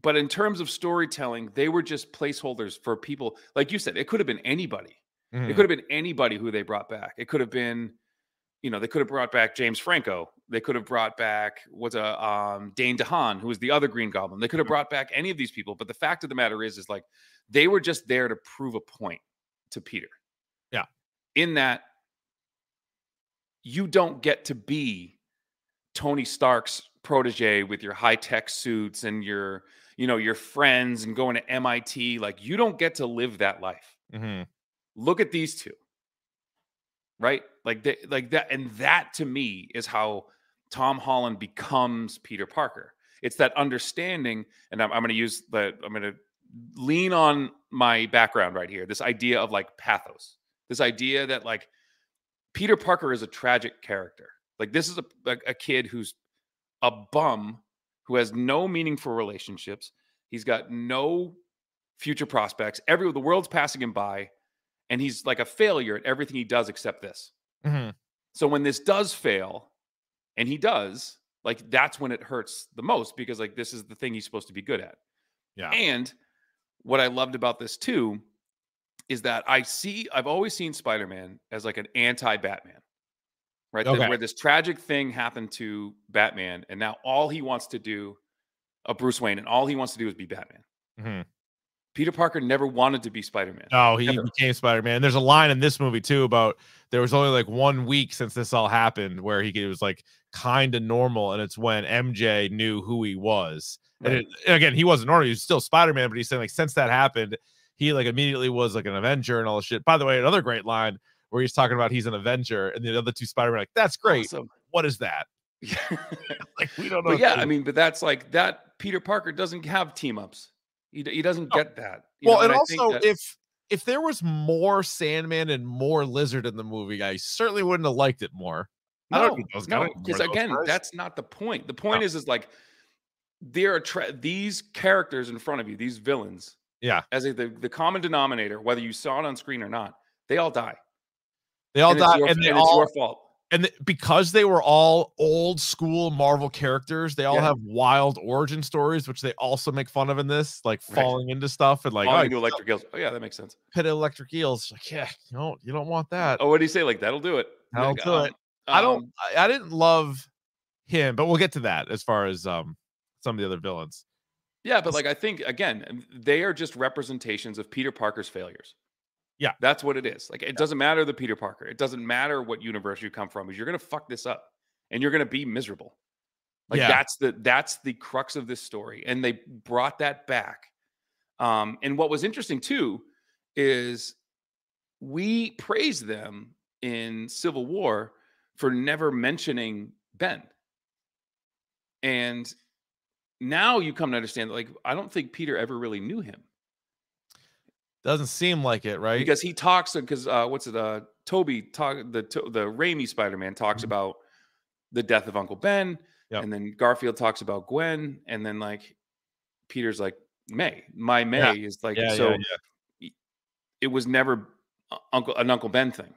but in terms of storytelling, they were just placeholders for people. Like you said, it could have been anybody. It Mhm. could have been anybody who they brought back. It could have been, you know, they could have brought back James Franco. They could have brought back what's a um, Dane DeHaan, who was the other Green Goblin. They could have brought back any of these people. But the fact of the matter is, is like they were just there to prove a point to Peter. Yeah. In that you don't get to be Tony Stark's protege with your high tech suits and your, you know, your friends and going to MIT. Like you don't get to live that life. Mhm. look at these two. Right? Like they, like that and that to me is how tom holland becomes peter parker. It's that understanding and i'm, I'm going to use the i'm going to lean on my background right here this idea of like pathos. This idea that like peter parker is a tragic character. Like this is a, a, a kid who's a bum who has no meaningful relationships he's got no future prospects every the world's passing him by and he's like a failure at everything he does except this. Mhm. So when this does fail, and he does, like that's when it hurts the most because like this is the thing he's supposed to be good at. Yeah. And what I loved about this too is that I see I've always seen Spider-Man as like an anti-Batman. Right? Okay. where this tragic thing happened to Batman and now all he wants to do a Bruce Wayne and all he wants to do is be Batman. Mhm. Peter Parker never wanted to be Spider-Man. Oh, he Never. became Spider Man. There's a line in this movie too about there was only like one week since this all happened where he it was like kind of normal, and it's when MJ knew who he was. And, it, and again, he wasn't normal; he was still Spider Man. But he's saying like since that happened, he like immediately was like an Avenger and all this shit. By the way, another great line where he's talking about he's an Avenger, and the other two Spider Man like that's great. Awesome. What is that? (laughs) Like we don't know. but yeah, I mean, but that's like that. Peter Parker doesn't have team ups. He, he doesn't get that. you well, know, and think also that- if if there was more Sandman and more Lizard in the movie, I certainly wouldn't have liked it more. I don't no, those- no, because again, guys. that's not the point. The point No. is, is like there are tra- these characters in front of you, these villains, Yeah, as a, the the common denominator, whether you saw it on screen or not, they all die. They all and died, your- and they and all your fault. and because they were all old school Marvel characters, they all Yeah. have wild origin stories, which they also make fun of in this, like Right. falling into stuff and like Falling oh, into electric eels. Oh yeah, that makes sense. pit electric eels. Like, yeah, you don't you don't want that. Oh, what do you say? Like that'll do it. That'll Like, do it. I don't. um, I, I didn't love him, but we'll get to that as far as um some of the other villains. Yeah, but like I think again, um, they are just representations of Peter Parker's failures. Yeah. That's what it is. Like it doesn't matter the Peter Parker. It doesn't matter what universe you come from. Is you're gonna fuck this up and you're gonna be miserable. Like Yeah. that's the that's the crux of this story. And they brought that back. Um, and what was interesting too is we praised them in Civil War for never mentioning Ben. And now you come to understand that, like, I don't think Peter ever really knew him. Doesn't seem like it, right? because he talks because uh, what's it? Uh, Tobey talk the the Raimi Spider Man talks Mhm. about the death of Uncle Ben, Yep. and then Garfield talks about Gwen, and then like Peter's like May, my May is like yeah, so. yeah, yeah. It was never uh, Uncle an Uncle Ben thing.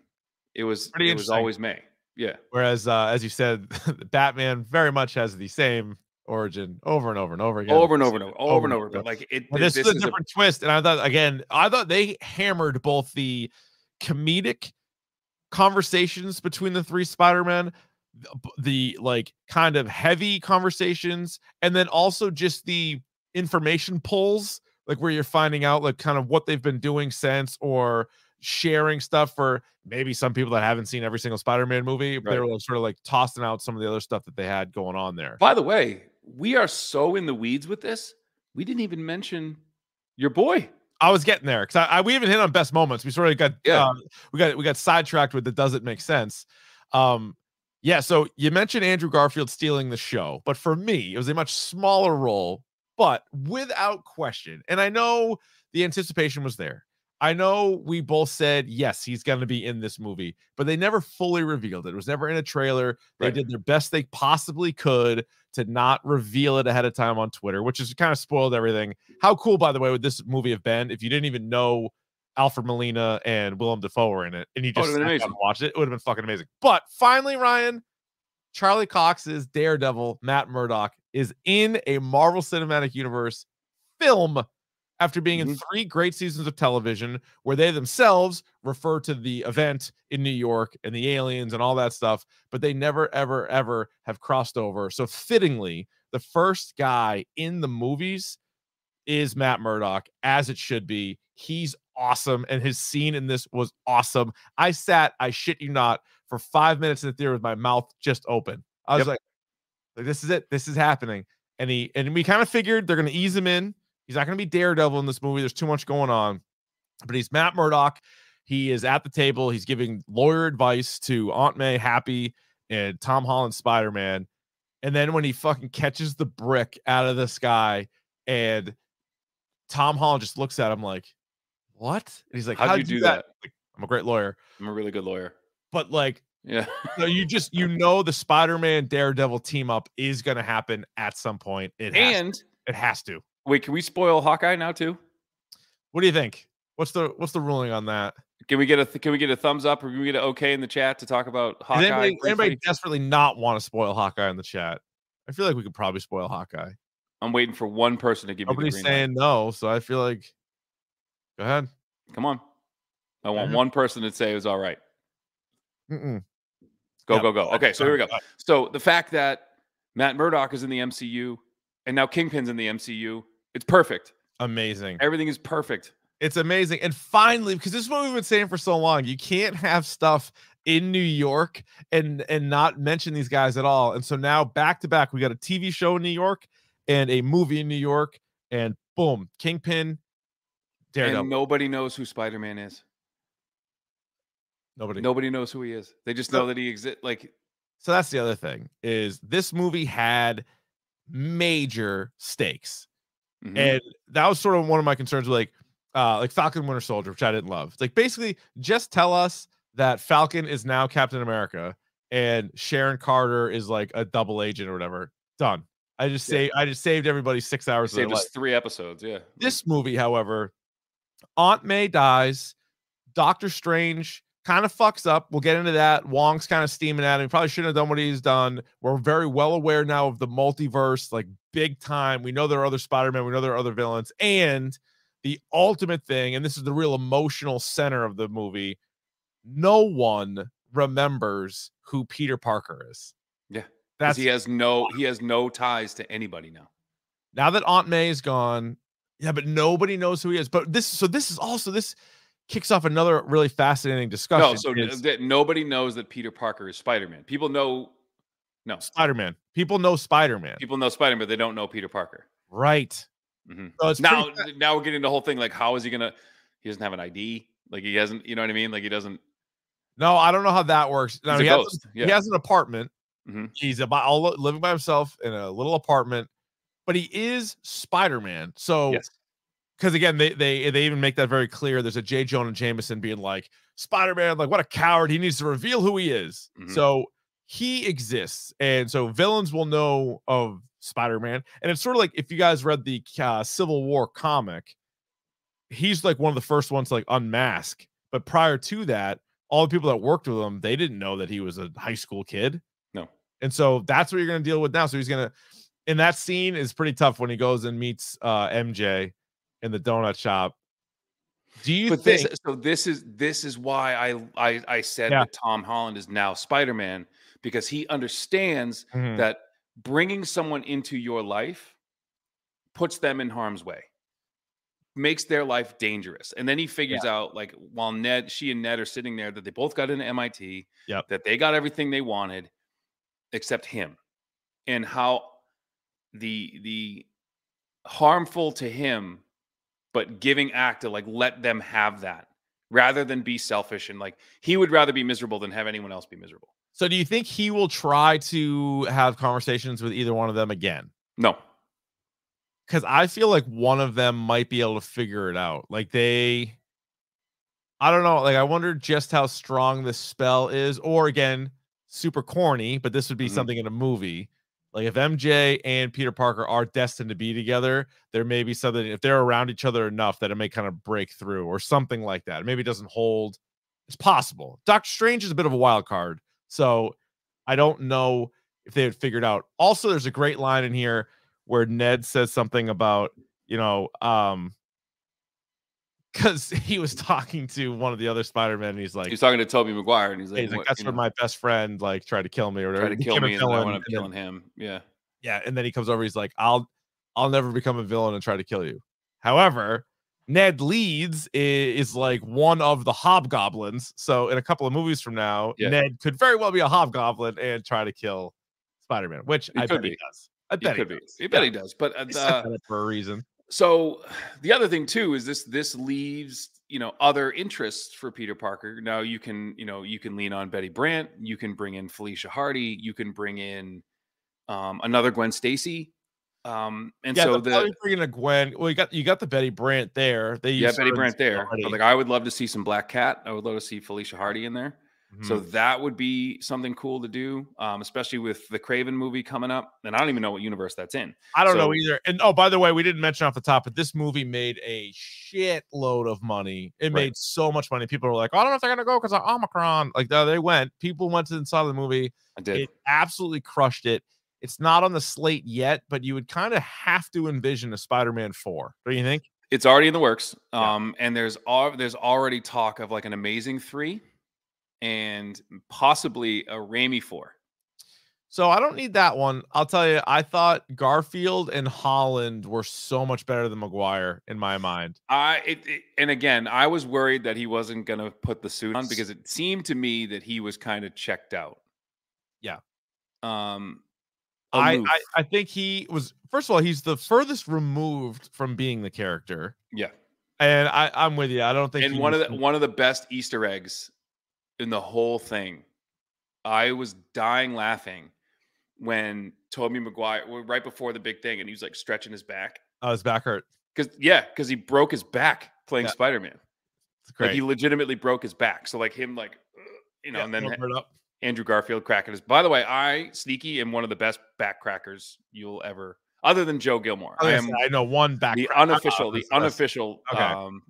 It was Pretty it was always May. Yeah, Whereas, uh, as you said, (laughs) Batman very much has the same origin over and over and over again. over and over and over, over, Over and over. But like it, this, this, is a different twist, and I thought again, I thought they hammered both the comedic conversations between the three Spider-Men, the, the like kind of heavy conversations, and then also just the information pulls, like where you're finding out like kind of what they've been doing since, or sharing stuff for maybe some people that haven't seen every single Spider-Man movie. They were sort of like tossing out some of the other stuff that they had going on there. By the way, we are so in the weeds with this. We didn't even mention your boy. I was getting there because I, I we even hit on best moments. We sort of got Yeah. um, we got we got sidetracked with the doesn't make sense. Um, yeah. So you mentioned Andrew Garfield stealing the show, but for me, it was a much smaller role, but without question. And I know the anticipation was there. I know we both said yes, he's going to be in this movie, but they never fully revealed it. It was never in a trailer. They Right. did their best they possibly could to not reveal it ahead of time on Twitter, which has kind of spoiled everything. How cool, by the way, would this movie have been if you didn't even know Alfred Molina and Willem Dafoe were in it, and you Oh, just it'd been sat down amazing. and watched it? It would have been fucking amazing. But finally, Ryan, Charlie Cox's Daredevil, Matt Murdock, is in a Marvel Cinematic Universe film after being in Mhm. three great seasons of television where they themselves refer to the event in New York and the aliens and all that stuff, but they never, ever, ever have crossed over. So, fittingly, the first guy in the movies is Matt Murdock, as it should be. He's awesome, and his scene in this was awesome. I sat, I shit you not, for five minutes in the theater with my mouth just open. I was Yep. like, like, this is it. This is happening. And he and we kind of figured they're gonna ease him in. He's not gonna be Daredevil in this movie. There's too much going on. But he's Matt Murdock. He is at the table. He's giving lawyer advice to Aunt May, Happy, and Tom Holland Spider Man. And then when he fucking catches the brick out of the sky, and Tom Holland just looks at him like, "What?" And he's like, How'd "How'd you you do that?" that? Like, I'm a great lawyer, I'm a really good lawyer. but like, Yeah. no, you just you know the Spider-Man Daredevil team up is gonna happen at some point. It has to. and it has to. Wait, can we spoil Hawkeye now too? What do you think? What's the what's the ruling on that? Can we get a th- can we get a thumbs up or can we get an okay in the chat to talk about Does Hawkeye? anybody, anybody desperately not want to spoil Hawkeye in the chat? I feel like we could probably spoil Hawkeye. I'm waiting for one person to give me the Nobody's light. saying no, so I feel like go ahead. Come on. I want one person to say it was all right. Mm-mm. Go, Yeah, go, go. Okay, so here we go go. So the fact that Matt Murdock is in the MCU and now Kingpin's in the MCU, it's perfect. Amazing. Everything is perfect. It's amazing. And finally, because this is what we've been saying for so long, you can't have stuff in New York and and not mention these guys at all. And so now back to back, we got a TV show in New York and a movie in New York, and boom, Kingpin, Daredevil. And nobody knows who Spider Man is. Nobody. Nobody knows who he is. They just So- know that he exists. Like, So that's the other thing is this movie had major stakes. Mhm. And that was sort of one of my concerns like uh like Falcon Winter Soldier, which I didn't love. It's like basically just tell us that Falcon is now Captain America and Sharon Carter is like a double agent or whatever. Done. I just Yeah. say I just saved everybody six hours saved life. us three episodes. Yeah. This movie, however, Aunt May dies. Doctor Strange kind of fucks up. We'll get into that. Wong's kind of steaming at him. He probably shouldn't have done what he's done. We're very well aware now of the multiverse, like big time. We know there are other Spider-Man. We know there are other villains. And the ultimate thing, and this is the real emotional center of the movie, no one remembers who Peter Parker is. Yeah. That's he has no he has no ties to anybody now. now that Aunt May is gone, yeah, but nobody knows who he is. But this, so this is also this kicks off another really fascinating discussion. No, so is that nobody knows that Peter Parker is Spider Man. People know, no, Spider-Man. People know Spider-Man, people know Spider Man, but they don't know Peter Parker. right? Mhm. So it's Now, pretty now we're getting the whole thing like, how is he gonna? He doesn't have an ID. Like he hasn't, you know what I mean? Like he doesn't. no, I don't know how that works. A he, has, ghost, he has an apartment. Mhm. He's about all living by himself in a little apartment, but he is Spider-Man. So Yes. Because again, they they they even make that very clear. There's a J. Jonah Jameson being like, Spider Man, like what a coward. He needs to reveal who he is. Mhm. So he exists, and so villains will know of Spider Man. And it's sort of like if you guys read the uh, Civil War comic, he's like one of the first ones to like unmask. But prior to that, all the people that worked with him, they didn't know that he was a high school kid. No. And so that's what you're going to deal with now. So he's going to, in that scene is pretty tough when he goes and meets uh, MJ in the donut shop. Do you but think? this so this is this is why I I, I said Yeah. that Tom Holland is now Spider Man because he understands Mhm. that bringing someone into your life puts them in harm's way makes their life dangerous and then he figures out like while ned she and ned are sitting there that they both got into mit Yep. that they got everything they wanted except him and how the the harmful to him but giving act to like let them have that rather than be selfish and like he would rather be miserable than have anyone else be miserable So do you think he will try to have conversations with either one of them again? no Because I feel like one of them might be able to figure it out. Like they, I don't know. Like I wonder just how strong this spell is, or again, super corny. But this would be Mhm. something in a movie. Like if MJ and Peter Parker are destined to be together, there may be something if they're around each other enough that it may kind of break through, or something like that. Maybe it doesn't hold. It's possible. Doctor Strange is a bit of a wild card, so I don't know if they had figured out. Also, there's a great line in here where Ned says something about, you know, um, because (laughs) he was talking to one of the other Spider-Men, and he's like, he's talking to tobey maguire and he's like, he's like that's know, my best friend like tried to kill me or whatever. tried to He kill me and then i villain, wound up and then- him yeah yeah, and then he comes over, he's like, I'll I'll never become a villain and try to kill you. However, Ned Leeds is, is like one of the hobgoblins. So in a couple of movies from now, Yeah. Ned could very well be a hobgoblin and try to kill Spider-Man, which He I bet he does. I bet he, could be does. he bet Yeah. he does but uh, He for a reason. So (sighs) the other thing too is this this leaves you know other interests for peter parker. Now you can you know you can lean on betty brant you can bring in felicia hardy you can bring in um, another gwen stacy. Um, and yeah, so the bringing a Gwen. Well, you got you got the Betty Brant there. They yeah betty brant there. But like i would love to see some black cat. I would love to see felicia hardy in there So Mhm. that would be something cool to do, um, especially with the Kraven movie coming up. And I don't even know what universe that's in. I don't know either. And oh, by the way, we didn't mention off the top, but this movie made a shitload of money. It Right. made so much money. People were like, "Oh, I don't know if they're gonna go because of Omicron. Like, no, they went. People went to and saw the movie. I did. It absolutely crushed it. It's not on the slate yet, but you would kind of have to envision a Spider-Man 4. Do you think? it's already in the works. Yeah. Um, and there's al- there's already talk of like an amazing three and possibly a Raimi four. So I don't need that one. I'll tell you, I thought Garfield and Holland were so much better than Maguire in my mind. I it, it- and again, I was worried that he wasn't gonna put the suit on because it seemed to me that he was kind of checked out. Yeah. Um, I. I I think he was first of all, he's the furthest removed from being the character. yeah. And I, I'm with you. I don't think and one of the one of the best Easter eggs in the whole thing. I was dying laughing when Tobey Maguire right before the big thing, and he was like stretching his back oh, his back hurt. because yeah, because he broke his back playing Yeah. Spider Man. Like he legitimately broke his back. So like him like uh, you know, Yeah, and then. Andrew Garfield cracking his. By the way, I sneaky am one of the best back crackers you'll ever, other than Joe Gilmore. I, I am I know one back. the crack- unofficial, the unofficial, Okay. um,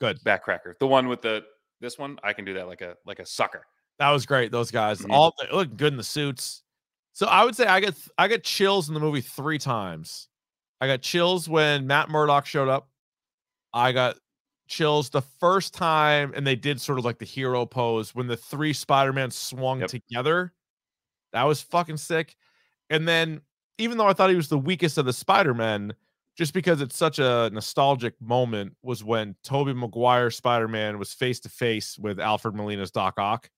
Good. back cracker. The one with the this one, I can do that like a like a sucker. That was great. Those guys Mhm. all they look good in the suits. So I would say I get I get chills in the movie three times. I got chills when Matt Murdock showed up. I got chills the first time, and they did sort of like the hero pose when the three Spider-Man swung Yep. together. That was fucking sick. And then, even though I thought he was the weakest of the Spider-Men, just because it's such a nostalgic moment, was when Tobey Maguire Spider-Man was face to face with Alfred Molina's Doc Ock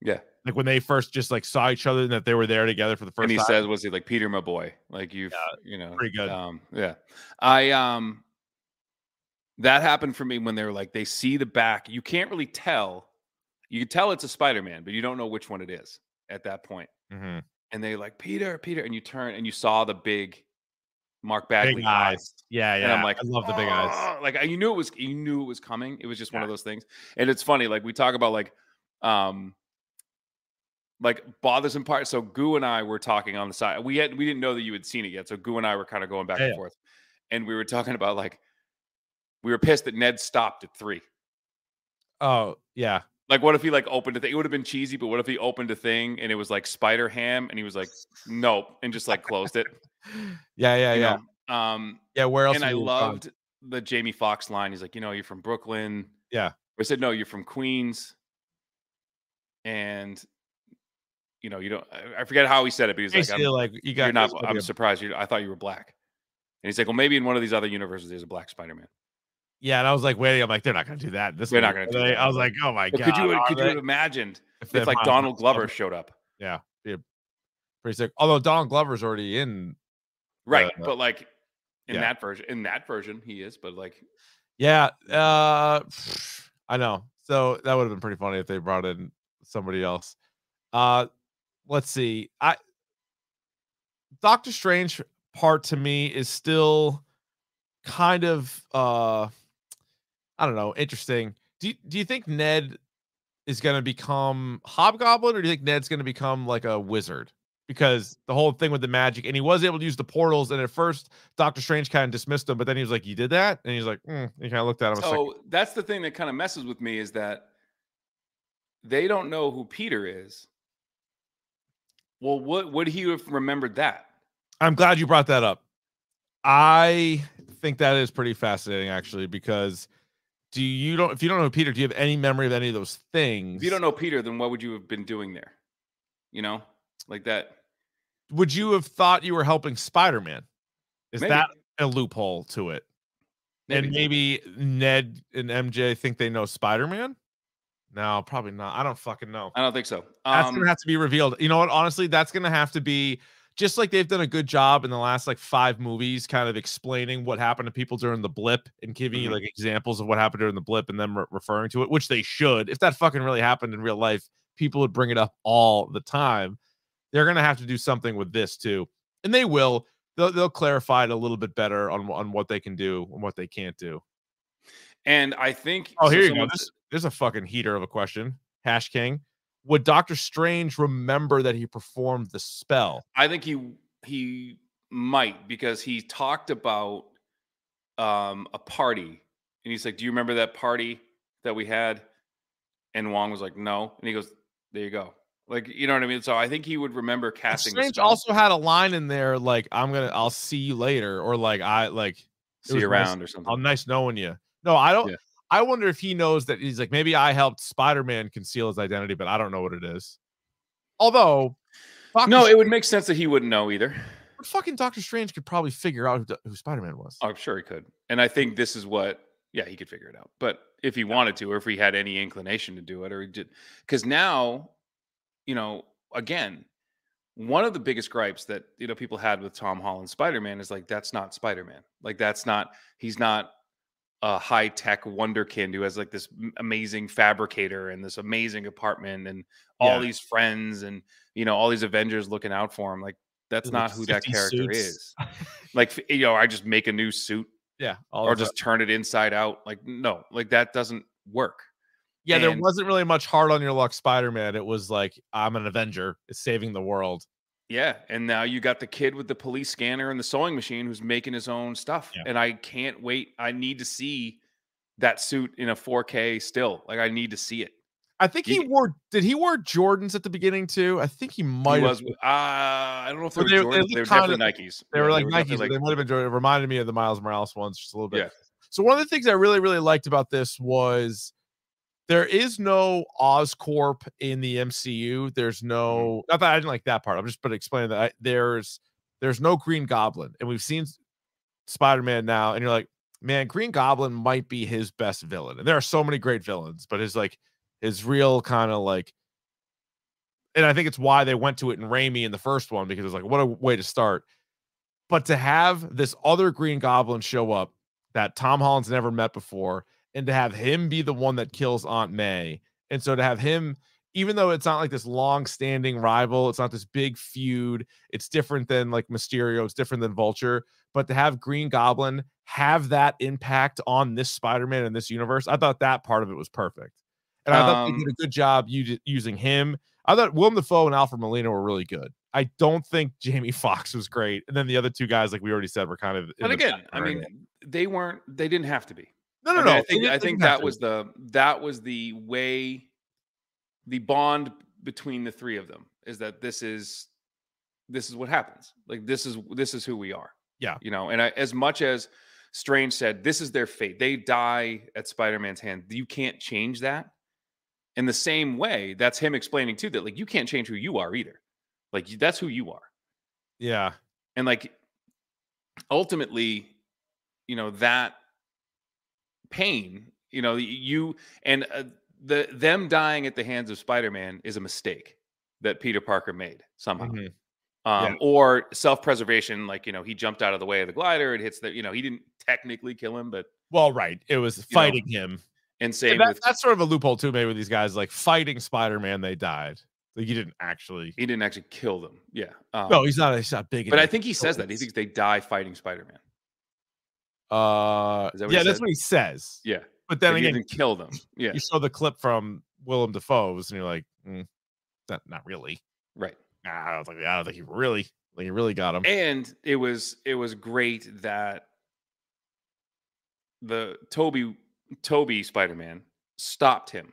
Yeah. like when they first just like saw each other and that they were there together for the first and he time. says, "Was he like Peter, my boy? Like you've you know, pretty good. Um, yeah, I um, that happened for me when they were like they see the back. You can't really tell. You can tell it's a Spider Man, but you don't know which one it is at that point. Mhm. And they like Peter, Peter, and you turn and you saw the big Mark Bagley Big eyes. Yeah, yeah. And I'm like, I love the big eyes. "Oh," Like you knew it was you knew it was coming. It was just one of those things. And it's funny, like we talk about like um like bothersome part. So Goo and I were talking on the side. We had we didn't know that you had seen it yet. So Goo and I were kind of going back Yeah, and yeah. forth. And we were talking about like we were pissed that Ned stopped at three. Oh, yeah. Like, what if he like opened a thing? It would have been cheesy, but what if he opened a thing and it was like Spider Ham and he was like, nope, and just like closed it? Yeah, yeah, you yeah. know? Um, Yeah, where else and I you have gone? loved the Jamie Foxx line. He's like, you know, you're from Brooklyn. Yeah. I said, no, you're from Queens. And you know, you don't. I- forget how he said it, but he's like, I'm, like you got you're not. I'm surprised. You. I thought you were black. And he's like, well, maybe in one of these other universes, there's a black Spider-Man. Yeah, and I was like, waiting. I'm like, they're not gonna do that. This They're not gonna are do that. I was like, oh my But god. could you? Could you have imagined they if like Donald Glover Glover? showed up? Yeah, yeah, pretty sick. Although Donald Glover's already in. Right, Uh, but like in yeah. that version, in that version, he is. But like, Yeah, uh, I know. So that would have been pretty funny if they brought in somebody else. Uh, let's see. I Doctor Strange part to me is still kind of uh I don't know, interesting. Do do you think Ned is going to become Hobgoblin or do you think Ned's going to become like a wizard? Because the whole thing with the magic and he was able to use the portals and at first Doctor Strange kind of dismissed him, but then he was like, "You did that?" And he's like, mm. he kind of looked at him. so that's the thing that kind of messes with me is that they don't know who Peter is. Well, what would he have remembered that? I'm glad you brought that up. I think that is pretty fascinating, actually, because do you don't if you don't know Peter, do you have any memory of any of those things? If you don't know Peter, then what would you have been doing there? You know, like that. Would you have thought you were helping Spider-Man? Is Maybe. that a loophole to it? And maybe Ned and MJ think they know Spider-Man? No, probably not. I don't fucking know. I don't think so. That's Um, gonna have to be revealed. You know what? Honestly, that's gonna have to be just like they've done a good job in the last like five movies, kind of explaining what happened to people during the blip and giving you Mhm. like examples of what happened during the blip and them re- referring to it, which they should. If that fucking really happened in real life, people would bring it up all the time. They're gonna have to do something with this too, and they will. They'll, they'll clarify it a little bit better on on what they can do and what they can't do. and I think. Oh, so here you go. This, there's a fucking heater of a question. Hash King. Would Doctor Strange remember that he performed the spell? I think he he might because he talked about um a party and he's like, "Do you remember that party that we had?" And Wong was like, "No," and he goes, "There you go." Like, you know what I mean? So I think he would remember casting. Strange also had a line in there like I'm gonna I'll see you later or like I like see you nice- around or something. I'm nice knowing you. No, I don't Yeah. I wonder if he knows that he's like maybe I helped Spider-Man conceal his identity, but I don't know what it is. Although Doctor no, it would make sense that he wouldn't know either. fucking Doctor Strange could probably figure out who, who Spider-Man was. I'm sure he could. And I think this is what, yeah, he could figure it out. But if he wanted to, or if he had any inclination to do it, or he did, because now, you know, again, one of the biggest gripes that you know people had with Tom Holland Spider Man is like that's not Spider Man. Like that's not he's not a high tech wonderkind who has like this amazing fabricator and this amazing apartment and all Yeah. these friends and you know all these Avengers looking out for him. Like that's Like not who that character suits. is. (laughs) Like you know, I just make a new suit Yeah, all or of that. just turn it inside out. Like no, like that doesn't work. Yeah, there wasn't really much hard on your luck Spider-Man. It was like I'm an Avenger, it's saving the world. Yeah, and now you got the kid with the police scanner and the sewing machine who's making his own stuff. Yeah. And I can't wait. I need to see that suit in a 4K still. Like I need to see it. I think he He- wore did he wear Jordans at the beginning too? I think he He might have was. Uh, I don't know if they were they- they Jordans. They were definitely Nikes. They were like definitely Nikes, but they might have been Jordan. It reminded me of the Miles Morales ones just a little bit. Yeah. So one of the things I really, really liked about this was there is no Oscorp in the MCU. There's mm-hmm. no not that I didn't like that part. I'm just but explaining that I, there's there's no Green Goblin, and we've seen Spider-Man now, and you're like, man, Green Goblin might be his best villain. And there are so many great villains, but his like his real kind of like and I think it's why they went to it in Raimi in the first one because it's like, what a way to start. But to have this other Green Goblin show up that Tom Holland's never met before, and to have him be the one that kills Aunt May, and so to have him even though it's not like this long-standing rival, it's not this big feud. It's different than like Mysterio. It's different than Vulture. But to have Green Goblin have that impact on this Spider-Man in this universe, I thought that part of it was perfect. And I thought they Um, did a good job using him. I thought Willem Dafoe and Alfred Molina were really good. I don't think (laughs) Jamie Foxx was great. And then the other two guys, like we already said, were kind of. But again, I mean, they weren't. They didn't have to be. No, no, I no. I think I think that was the that was the way the bond between the three of them is that this is this is what happens. Like this is this is who we are. Yeah. You know, and I, as much as Strange said, this is their fate. They die at Spider-Man's hand. You can't change that. In the same way, that's him explaining too that like you can't change who you are either. Like that's who you are Yeah. and like ultimately you know that pain you know you and uh, the them dying at the hands of spider-man is a mistake that peter parker made somehow Mhm. um Yeah. or self-preservation like you know he jumped out of the way of the glider it hits the you know he didn't technically kill him but Well, right. It was know, fighting him. and same that- that's sort of a loophole too, maybe with these guys like fighting Spider-Man, they died. Like you didn't actually. he didn't actually kill them yeah um, No, he's not. He's not big. but i think he says that he thinks they die fighting spider-man Uh, yeah, that's said? what he says. yeah But then he again, didn't kill them yeah you saw the clip from Willem Dafoe's, and you're like, mm, not, not really. right Nah, I don't think. I don't think he really, like, he really got him. and it was it was great that the Tobey Tobey Spider-Man stopped him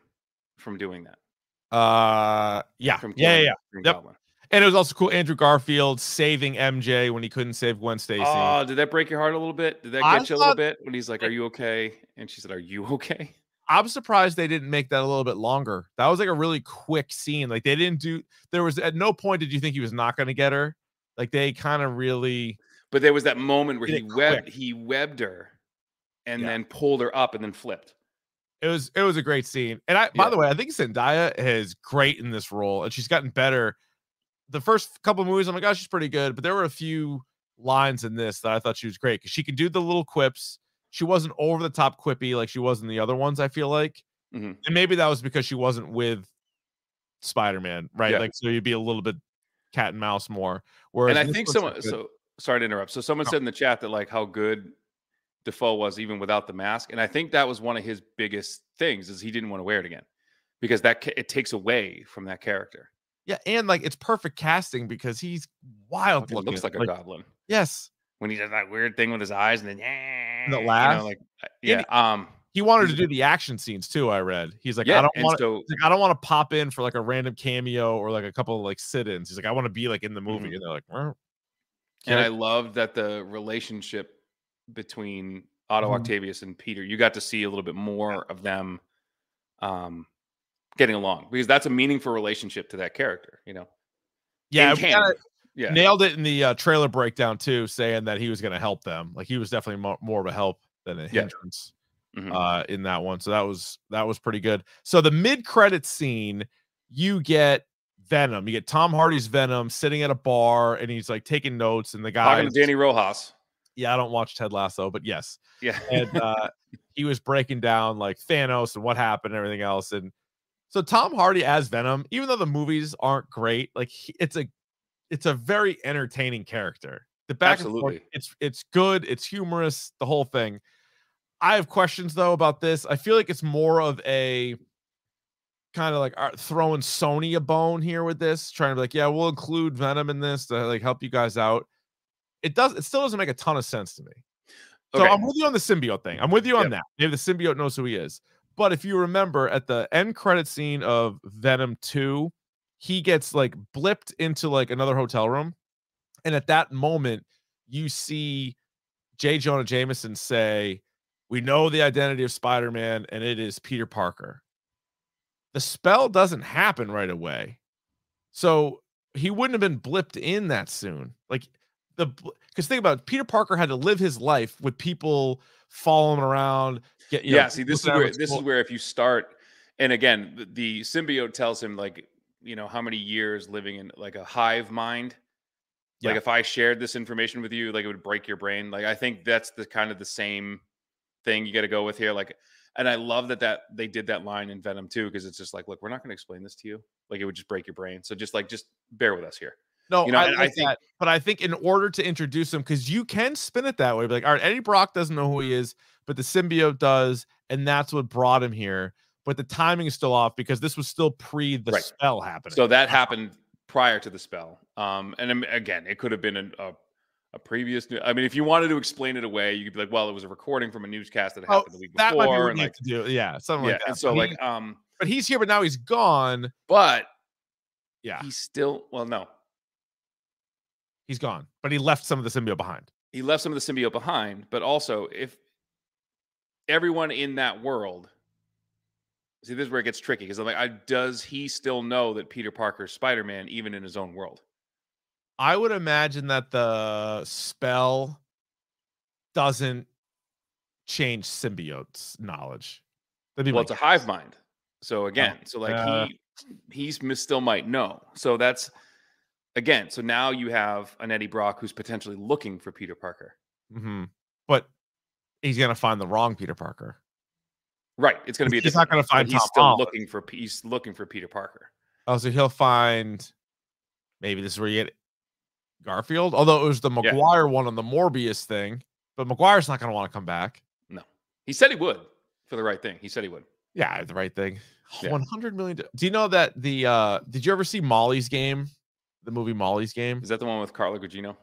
from doing that. Uh, yeah, From yeah, yeah, yeah. Yep. And it was also cool. Andrew Garfield saving MJ when he couldn't save Gwen Stacy. Oh, did that break your heart a little bit? Did that I get you a little bit when he's like, "Are you okay?" And she said, "Are you okay?" I'm surprised they didn't make that a little bit longer. That was like a really quick scene. Like they didn't do. There was at no point did you think he was not going to get her. Like they kind of really. But there was that moment where he webbed quick. he webbed her, and Yeah. then pulled her up and then flipped. It was it was a great scene. And I by the way, I think Zendaya is great in this role, and she's gotten better. The first couple of movies, I'm like, oh, she's pretty good, but there were a few lines in this that I thought she was great because she could do the little quips. She wasn't over the top quippy like she was in the other ones. I feel like, Mhm. and maybe that was because she wasn't with Spider Man, right? Yeah. Like, so you'd be a little bit cat and mouse more. Whereas and I think someone. good. So sorry to interrupt. So someone said in the chat that like how good Dafoe was even without the mask, and I think that was one of his biggest things is he didn't want to wear it again because that it takes away from that character. Yeah, and like it's perfect casting because he's wild looking. looks like a goblin Yes, when he does that weird thing with his eyes and then yeah, The you know, like uh, yeah. Um. he wanted to do the action scenes too. I read he's like, yeah. I don't want. so like, I don't want to pop in for like a random cameo or like a couple of like sit-ins. He's like, I want to be like in the movie. Mhm. And they're like, well, and I loved that the relationship between Otto Mhm. Octavius and Peter, you got to see a little bit more of them um getting along because that's a meaningful relationship to that character, you know. yeah, yeah. nailed it in the uh, trailer breakdown too, saying that he was going to help them. Like he was definitely mo- more of a help than a Yeah. hindrance Mhm. uh, in that one. So that was that was pretty good. So the mid-credit scene, you get Venom. You get Tom Hardy's Venom sitting at a bar and he's like taking notes, and the guy. Talking to Dani Rojas. Yeah, I don't watch Ted Lasso, but yes. Yeah. and (laughs) uh, he was breaking down like Thanos and what happened and everything else. And so Tom Hardy as Venom, even though the movies aren't great, like he, it's a it's a very entertaining character. The back and forth, Absolutely. it's it's good, it's humorous, the whole thing. I have questions though about this. I feel like it's more of a kind of like uh, throwing Sony a bone here with this, trying to be like, yeah, we'll include Venom in this to like help you guys out. It does. It still doesn't make a ton of sense to me. So Okay. I'm with you on the symbiote thing. I'm with you on Yep. that. Maybe the symbiote knows who he is. But if you remember at the end credit scene of Venom 2, he gets like blipped into like another hotel room. And at that moment, you see J. Jonah Jameson say, We know the identity of Spider Man, and it is Peter Parker. The spell doesn't happen right away. So he wouldn't have been blipped in that soon. Like the because think about it, Peter Parker had to live his life with people following him around. Get, you know, yeah, see, this is looking at him where this is where if you start, and again, the, the symbiote tells him like, you know, how many years living in like a hive mind. Like Yeah. if I shared this information with you, like it would break your brain. Like I think that's the kind of the same thing you got to go with here. Like and I love that that they did that line in Venom too, because it's just like, look, we're not going to explain this to you. Like it would just break your brain. So just like, just bear with us here. No, You know, I, and I like think- that, but I think in order to introduce him, because you can spin it that way, be like, all right, Eddie Brock doesn't know who he is, but the symbiote does, and that's what brought him here. But the timing is still off because this was still pre the Right. spell happening. So that happened prior to the spell. Um, and um, again, it could have been a, a, a previous. New, I mean, if you wanted to explain it away, you could be like, well, it was a recording from a newscast that Oh, happened the week that might be before, what and like, to do. Yeah, something yeah. like that. and so like, um, but he's here, but now he's gone. but Yeah, he's still well, no, he's gone, but he left some of the symbiote behind. he left some of the symbiote behind, but also if everyone in that world see this is where it gets tricky because I'm like, I, does he still know that Peter Parker's Spider-Man even in his own world? I would imagine that the spell doesn't change symbiote's knowledge. That'd be Well, it's a hive mind. So again, so like uh, he he's still might know. So that's again. So now you have an Eddie Brock who's potentially looking for Peter Parker. hmm But he's gonna find the wrong Peter Parker. Right. It's going to be. A He's not gonna find He's Tom still Holland. looking for. He's looking for Peter Parker. Oh, so he'll find maybe this is where you get Garfield. Although it was the Yeah. Maguire one on the Morbius thing, but Maguire's not gonna want to come back. No, he said he would for the right thing. He said he would. Yeah, the right thing. Yeah. One hundred million. do- Do you know that the uh did you ever see Molly's game? The movie Molly's game? Is that the one with Carla Gugino?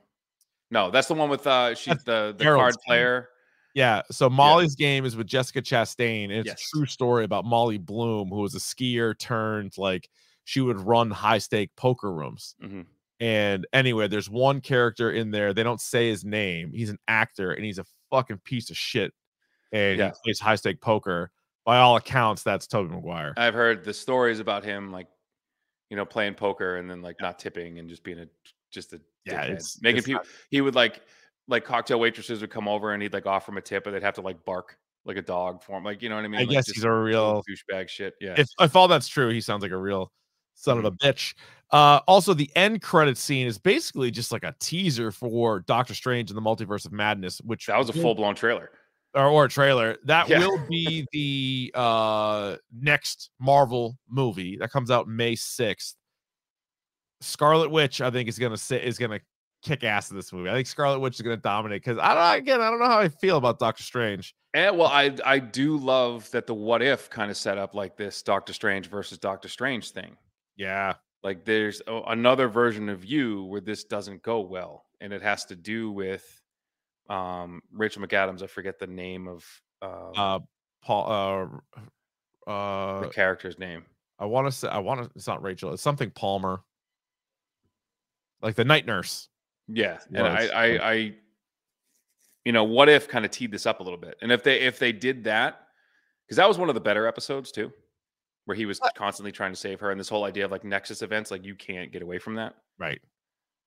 No, that's the one with uh she's That's the the Harold's card game. player. Yeah. So Molly's game is with Jessica Chastain. And it's Yes. a true story about Molly Bloom, who was a skier turned like she would run high stake poker rooms. Mhm. And anyway, there's one character in there. They don't say his name. He's an actor and he's a fucking piece of shit. And Yeah. he plays high stake poker. By all accounts, that's Tobey Maguire. I've heard the stories about him like, you know, playing poker and then like not tipping and just being a just a Yeah, it's- making it's people. He would like like cocktail waitresses would come over and he'd like offer him a tip, but they'd have to like bark like a dog for him. Like you know what I mean? I Like, guess he's a real douchebag shit. Yeah. if if all that's true, he sounds like a real son Mm-hmm. of a bitch. Uh, also, the end credit scene is basically just like a teaser for Doctor Strange and the Multiverse of Madness, which that was a full blown trailer. Or, or a trailer that Yeah. will be the uh next Marvel movie that comes out May sixth. Scarlet Witch, I think, is gonna sit is gonna kick ass in this movie. I think Scarlet Witch is gonna dominate because I don't again I don't know how I feel about Doctor Strange. And well, I I do love that the what if kind of set up like this Doctor Strange versus Doctor Strange thing. Yeah, Like there's another version of you where this doesn't go well, and it has to do with um Rachel McAdams. I forget the name of um, uh, Paul, uh, uh, the character's name. I want to say I want to. It's not Rachel. It's something Palmer, like the night nurse. Yeah, and I, I, I, you know, what if kind of teed this up a little bit, and if they if they did that, because that was one of the better episodes too, where he was constantly trying to save her, and this whole idea of like Nexus events, like you can't get away from that. Right.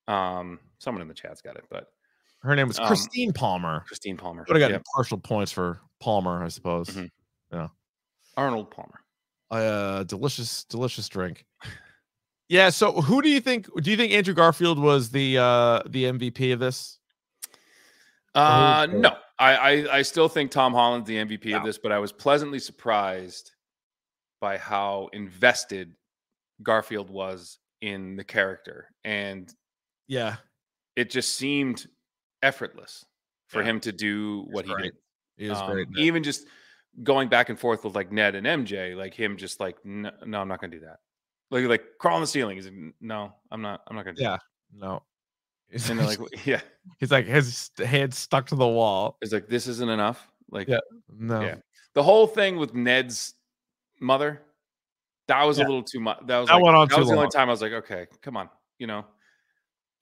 Um, someone in the chat's got it, but Her name was Um, Christine Palmer. Christine Palmer, Would have gotten Yep. partial points for Palmer, I suppose. Mhm. Yeah. Arnold Palmer. Uh, delicious, delicious drink. Yeah. So, who do you think? Do you think Andrew Garfield was the uh the MVP of this? Uh, no, I, I I still think Tom Holland's the MVP of this, but I was pleasantly surprised by how invested Garfield was in the character, and Yeah. it just seemed effortless for Yeah. him to do what he great. did. He was Um, great. it. Even just going back and forth with like Ned and MJ, like him just like, no, no I'm not gonna do that. Like like crawl on the ceiling. He's like, no, I'm not. I'm not gonna Yeah. No. that. And they're like, (laughs) yeah, he's like his head stuck to the wall. it's like this isn't enough. Like Yeah. No. Yeah. the whole thing with Ned's mother, that was Yeah. a little too much. That was That like, went on that was the only time I was like, okay, come on, you know,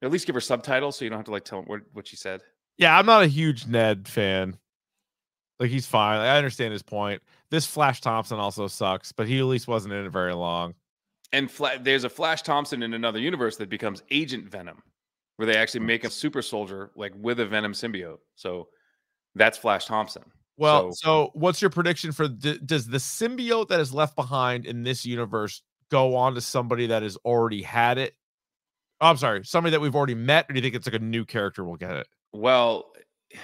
at least give her subtitles so you don't have to like tell what what she said. Yeah, I'm not a huge Ned fan. Like he's fine. I understand his point. This Flash Thompson also sucks, but he at least wasn't in it very long. And Fla- there's a Flash Thompson in another universe that becomes Agent Venom, where they actually make a super soldier like with a Venom symbiote. So that's Flash Thompson. Well, So- so, what's your prediction for does the symbiote that is left behind in this universe go on to somebody that has already had it? Oh, I'm sorry, somebody that we've already met, or do you think it's like a new character will get it? Well, eh,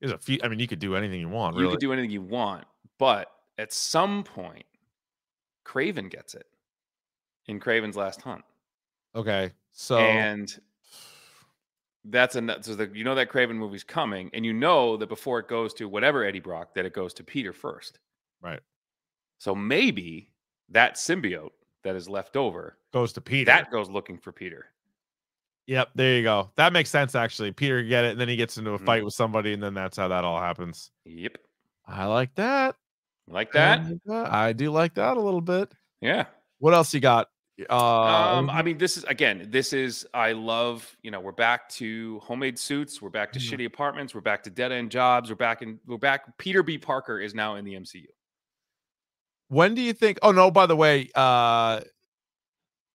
There's a few. I mean, you could do anything you want. You Really. could do anything you want, but at some point, Kraven gets it in Kraven's Last Hunt, okay. So and that's a so the, you know that Kraven movie's coming, and you know that before it goes to whatever Eddie Brock, that it goes to Peter first. right So maybe that symbiote that is left over goes to Peter. that goes looking for Peter. Yep, there you go. That makes sense actually. Peter get it, and then he gets into a fight with somebody, and then that's how that all happens. Yep, I like that. like that. like that. I do like that a little bit. Yeah. What else you got? Uh, Um, I mean, this is again, this is I love, you know, we're back to homemade suits, we're back to Mhm. shitty apartments, we're back to dead end jobs, we're back in we're back. Peter B. Parker is now in the MCU. When do you think? Oh no, by the way, uh,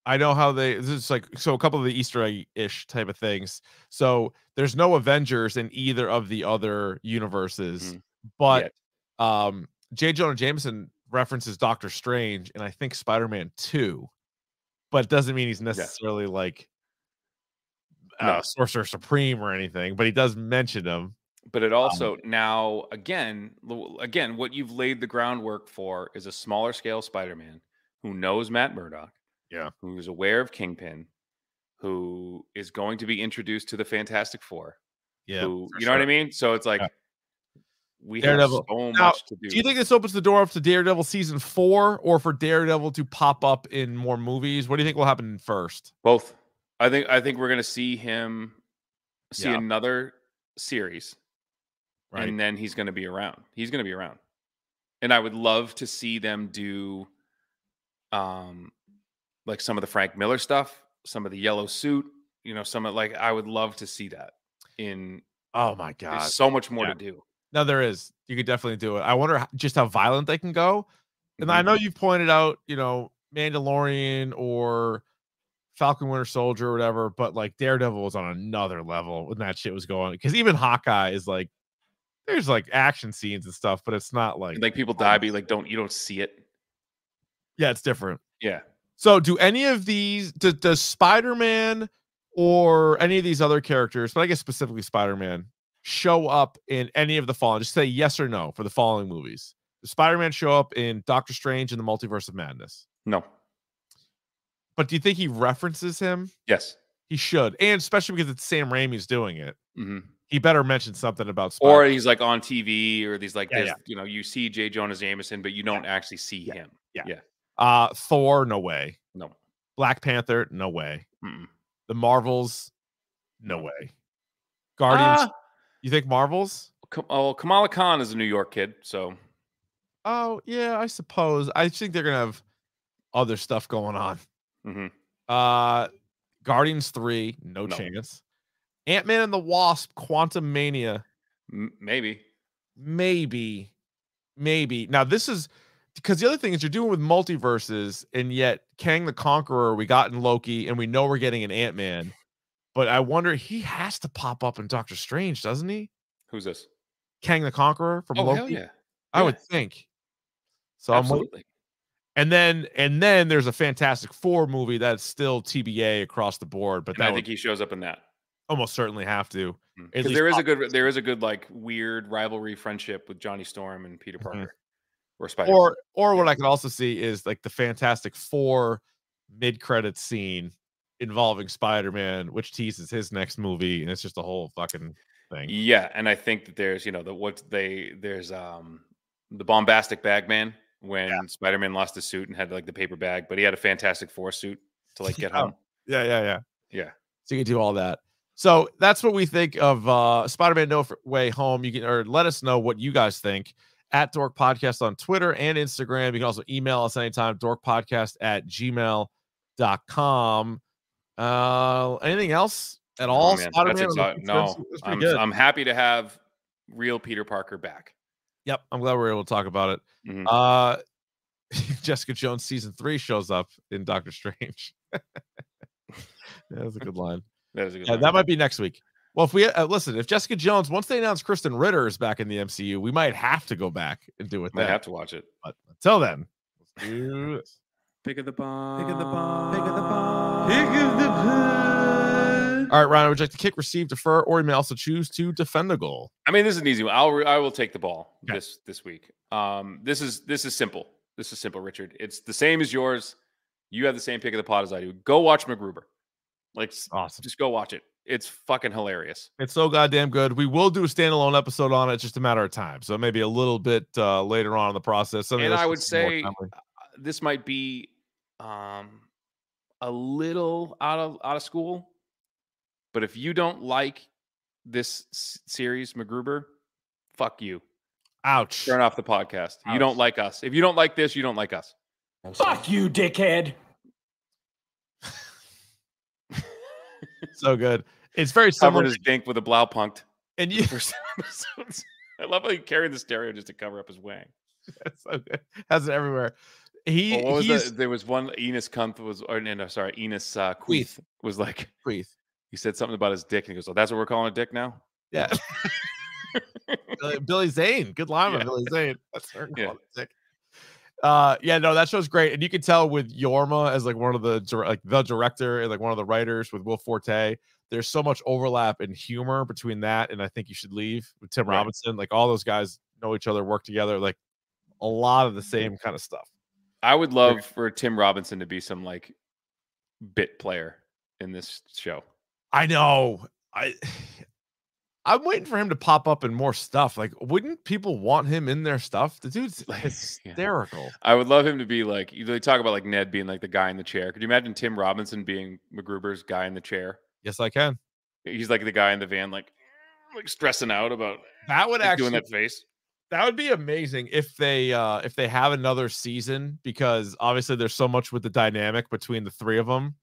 I know how they. This is like so a couple of the Easter egg ish type of things. So there's no Avengers in either of the other universes, Mhm. but Yet. um, J. Jonah Jameson references Doctor Strange and I think Spider Man Two, but doesn't mean he's necessarily like uh, No. Sorcerer Supreme or anything. But he does mention him. But it Um, also now again, again, what you've laid the groundwork for is a smaller scale Spider-Man who knows Matt Murdock, Yeah. who is aware of Kingpin, who is going to be introduced to the Fantastic Four. Yeah, who, you know what I mean? So it's like Yeah. we Daredevil. have so Now, much to do. Do you think this opens the door up to Daredevil season four, or for Daredevil to pop up in more movies? What do you think will happen first? Both. I think I think we're gonna see him see Yeah. another series, Right. and then he's gonna be around. He's gonna be around, and I would love to see them do, um, like some of the Frank Miller stuff, some of the yellow suit. You know, some of like I would love to see that. In oh my god! there's so much more Yeah. to do. No, there is. You could definitely do it. I wonder just how violent they can go. And I Mhm. know you've pointed out, you know, Mandalorian or Falcon Winter Soldier or whatever, but like Daredevil was on another level when that shit was going. Because even Hawkeye is like, there's like action scenes and stuff, but it's not like, Like people die, but like don't you don't see it. yeah, it's different. Yeah. So, do any of these does, does Spider Man or any of these other characters, but I guess specifically Spider Man, show up in any of the following? Just say yes or no for the following movies. Does Spider Man show up in Doctor Strange and the Multiverse of Madness? No. But do you think he references him? Yes. He should, and especially because it's Sam Raimi's doing it. hmm He better mention something about or he's like on TV, or these like Yeah, this, yeah. you know, you see J. Jonah Jameson, but you don't actually see Yeah, him. yeah. yeah, uh, Thor, no way. no, Black Panther, no way. Mm-mm. The Marvels, no way. Guardians, Ah, you think Marvels? Oh, Kamala Khan is a New York kid, so Oh, yeah, I suppose. I think they're gonna have other stuff going on. mhm. Uh Guardians 3, no, No. chance. Ant-Man and the Wasp, Quantumania, M- maybe. maybe. Maybe. Now this is because the other thing is you're doing with multiverses, and yet Kang the Conqueror, we got in Loki, and we know we're getting an Ant-Man. But I wonder he has to pop up in Doctor Strange, doesn't he? Who's this? Kang the Conqueror from Oh Loki. hell yeah! I would think. So I'm Absolutely. And then and then there's a Fantastic Four movie that's still TBA across the board, but I would think he shows up in that almost certainly have to. Because there is a good, there is a good like weird rivalry friendship with Johnny Storm and Peter Mhm. Parker, or Spider. Or or what I could also see is like the Fantastic Four mid credit scene involving Spider-Man, which teases his next movie, and it's just a whole fucking thing. Yeah, and I think that there's you know the what they there's um the bombastic bagman when Spider-Man lost his suit and had like the paper bag, but he had a Fantastic Four suit to like (laughs) get Yeah. home. Yeah, yeah, yeah. Yeah. So you can do all that. So that's what we think of uh Spider-Man No Way Home. You can or let us know what you guys think at Dork Podcast on Twitter and Instagram. You can also email us anytime, dorkpodcast at gmail.com. Uh anything else at all? Oh, man, Spider-Man that's on the exci- defense? no, I'm. I'm happy to have real Peter Parker back. Yep, I'm glad we are able to talk about it. Mhm. Uh (laughs) Jessica Jones season three shows up in Doctor Strange. (laughs) yeah, that's a good line. That is a good. Yeah, that might be next week. Well, if we uh, listen, if Jessica Jones, once they announce Krysten Ritter is back in the MCU, we might have to go back and do it Might then. have to watch it. But until then, let's do this. Pick of the bomb. Pick of the bomb. Pick of the bomb. Pick of the bomb. All right, Ryan, would you like to kick, receive, defer, or you may also choose to defend a goal? I mean, this is an easy one. I'll re- I will take the ball Okay. this this week. Um, this is this is simple. This is simple, Richard. It's the same as yours. You have the same pick of the pot as I do. Go watch MacGruber. Like, Awesome. just go watch it. It's fucking hilarious. It's so goddamn good. We will do a standalone episode on it. It's just a matter of time. So maybe a little bit uh, later on in the process. something And I would say this might be um a little out of out of school, but if you don't like this s- series, MacGruber, fuck you. ouch. Turn off the podcast. You don't like us. If you don't like this, you don't like us. Fuck you, dickhead. So good. It's very Covered similar. his dink with a blow blaupunkt. And you. (laughs) I love how he carried the stereo just to cover up his wang. (laughs) That's so good. has it everywhere. He, Well, was that? There was one Enos Kuntz was, or no, no, sorry, Enos uh, Queeth. Queeth was like, Queeth. he said something about his dick, and he goes, "Oh, that's what we're calling a dick now." Yeah. (laughs) Billy, Zane. Good lineman, Yeah. Billy Zane. That's her Yeah. sick. Uh yeah, no, that show's great. And you can tell with Jorma as like one of the like the director and like one of the writers with Will Forte. There's so much overlap and humor between that and I think you should leave with Tim Right. Robinson. Like all those guys know each other, work together, like a lot of the same kind of stuff. I would love for Tim Robinson to be some like bit player in this show. I know. I (sighs) I'm waiting for him to pop up in more stuff. Like, wouldn't people want him in their stuff? The dude's Like, (laughs) yeah. hysterical. I would love him to be like you they talk about like Ned being like the guy in the chair. Could you imagine Tim Robinson being MacGruber's guy in the chair? Yes, I can. He's like the guy in the van, like like stressing out about That would like, actually doing that face. that would be amazing if they uh if they have another season because obviously there's so much with the dynamic between the three of them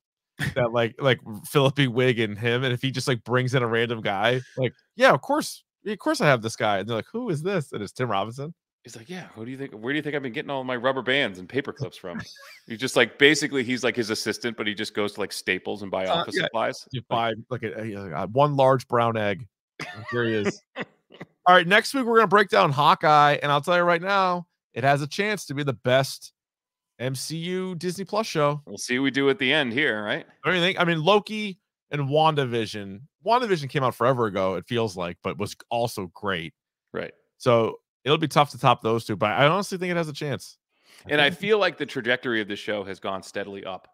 that like like Phillippe Wiig and him and if he just like brings in a random guy like yeah of course of course I have this guy and they're like who is this and it's Tim Robinson He's like, yeah. Who do you think? Where do you think I've been getting all my rubber bands and paper clips from? (laughs) he's just like basically he's like his assistant, but he just goes to like Staples and buy Uh, office yeah. supplies. you buy like a, a- a- one large brown egg here he is (laughs) all right next week we're gonna break down Hawkeye and I'll tell you right now it has a chance to be the best MCU Disney Plus show We'll see what we do at the end here, right? Don't you think? I mean, Loki and WandaVision. WandaVision came out forever ago, it feels like, but was also great. Right. So it'll be tough to top those two, but I honestly think it has a chance. And I feel like the trajectory of the show has gone steadily up.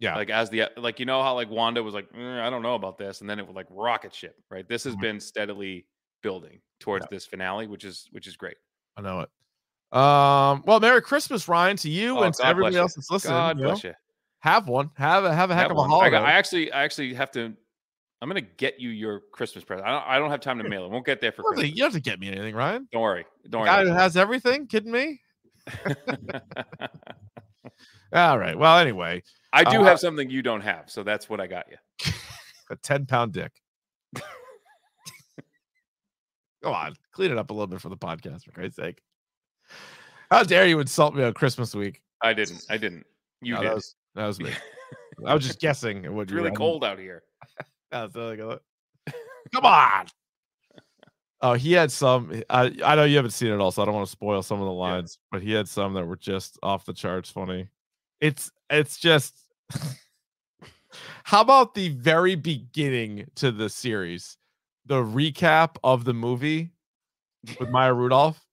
yeah, Like as the like you know how like Wanda was like, "Mm, I don't know about this, and then it would like rocket ship, right? This has Mhm. been steadily building towards Yeah. this finale, which is which is great. I know it. Um, well, Merry Christmas, Ryan, to you Oh, and to everybody else that's listening. God you know? bless you. Have one. Have a have a heck Have of a one. I, holiday. got, I actually I actually have to. I'm gonna get you your Christmas present. I don't, I don't have time to mail it. Won't get there for You don't have to- Christmas. you don't have to get me anything, Ryan. Don't worry. Don't Guy worry. who has everything, kidding me? (laughs) All right. Well, anyway, I do Uh, have something you don't have, so that's what I got you. (laughs) a 10 pound dick. (laughs) Come on, clean it up a little bit for the podcast, for Christ's sake. How dare you insult me on Christmas week? I didn't. I didn't. You No, did. That was, that was me. (laughs) I was just guessing. at What it's really cold out here. (laughs) Yeah, so like a- (laughs) Come on. Oh, he had some. I, I know you haven't seen it all, so I don't want to spoil some of the lines, but he had some that were just off the charts funny. It's it's just how about the very beginning to the series, the recap of the movie with Maya Rudolph?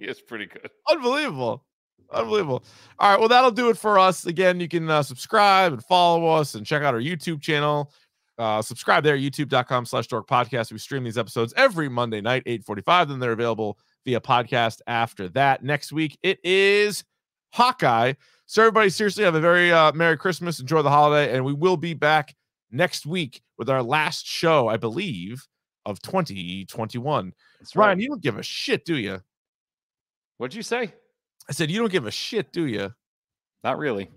(laughs) It's pretty good. Unbelievable. Unbelievable. All right. Well, that'll do it for us. Again, you can uh, subscribe and follow us and check out our YouTube channel. Uh, subscribe there, youtube.com slash dork podcast. We stream these episodes every Monday night, 845. Then they're available via podcast after that. Next week, it is Hawkeye. So, everybody, seriously, have a very uh, Merry Christmas. Enjoy the holiday. And we will be back next week with our last show, I believe, of 2021. That's right. Ryan, you don't give a shit, do you? What'd you say? I said, you don't give a shit, do you? Not really.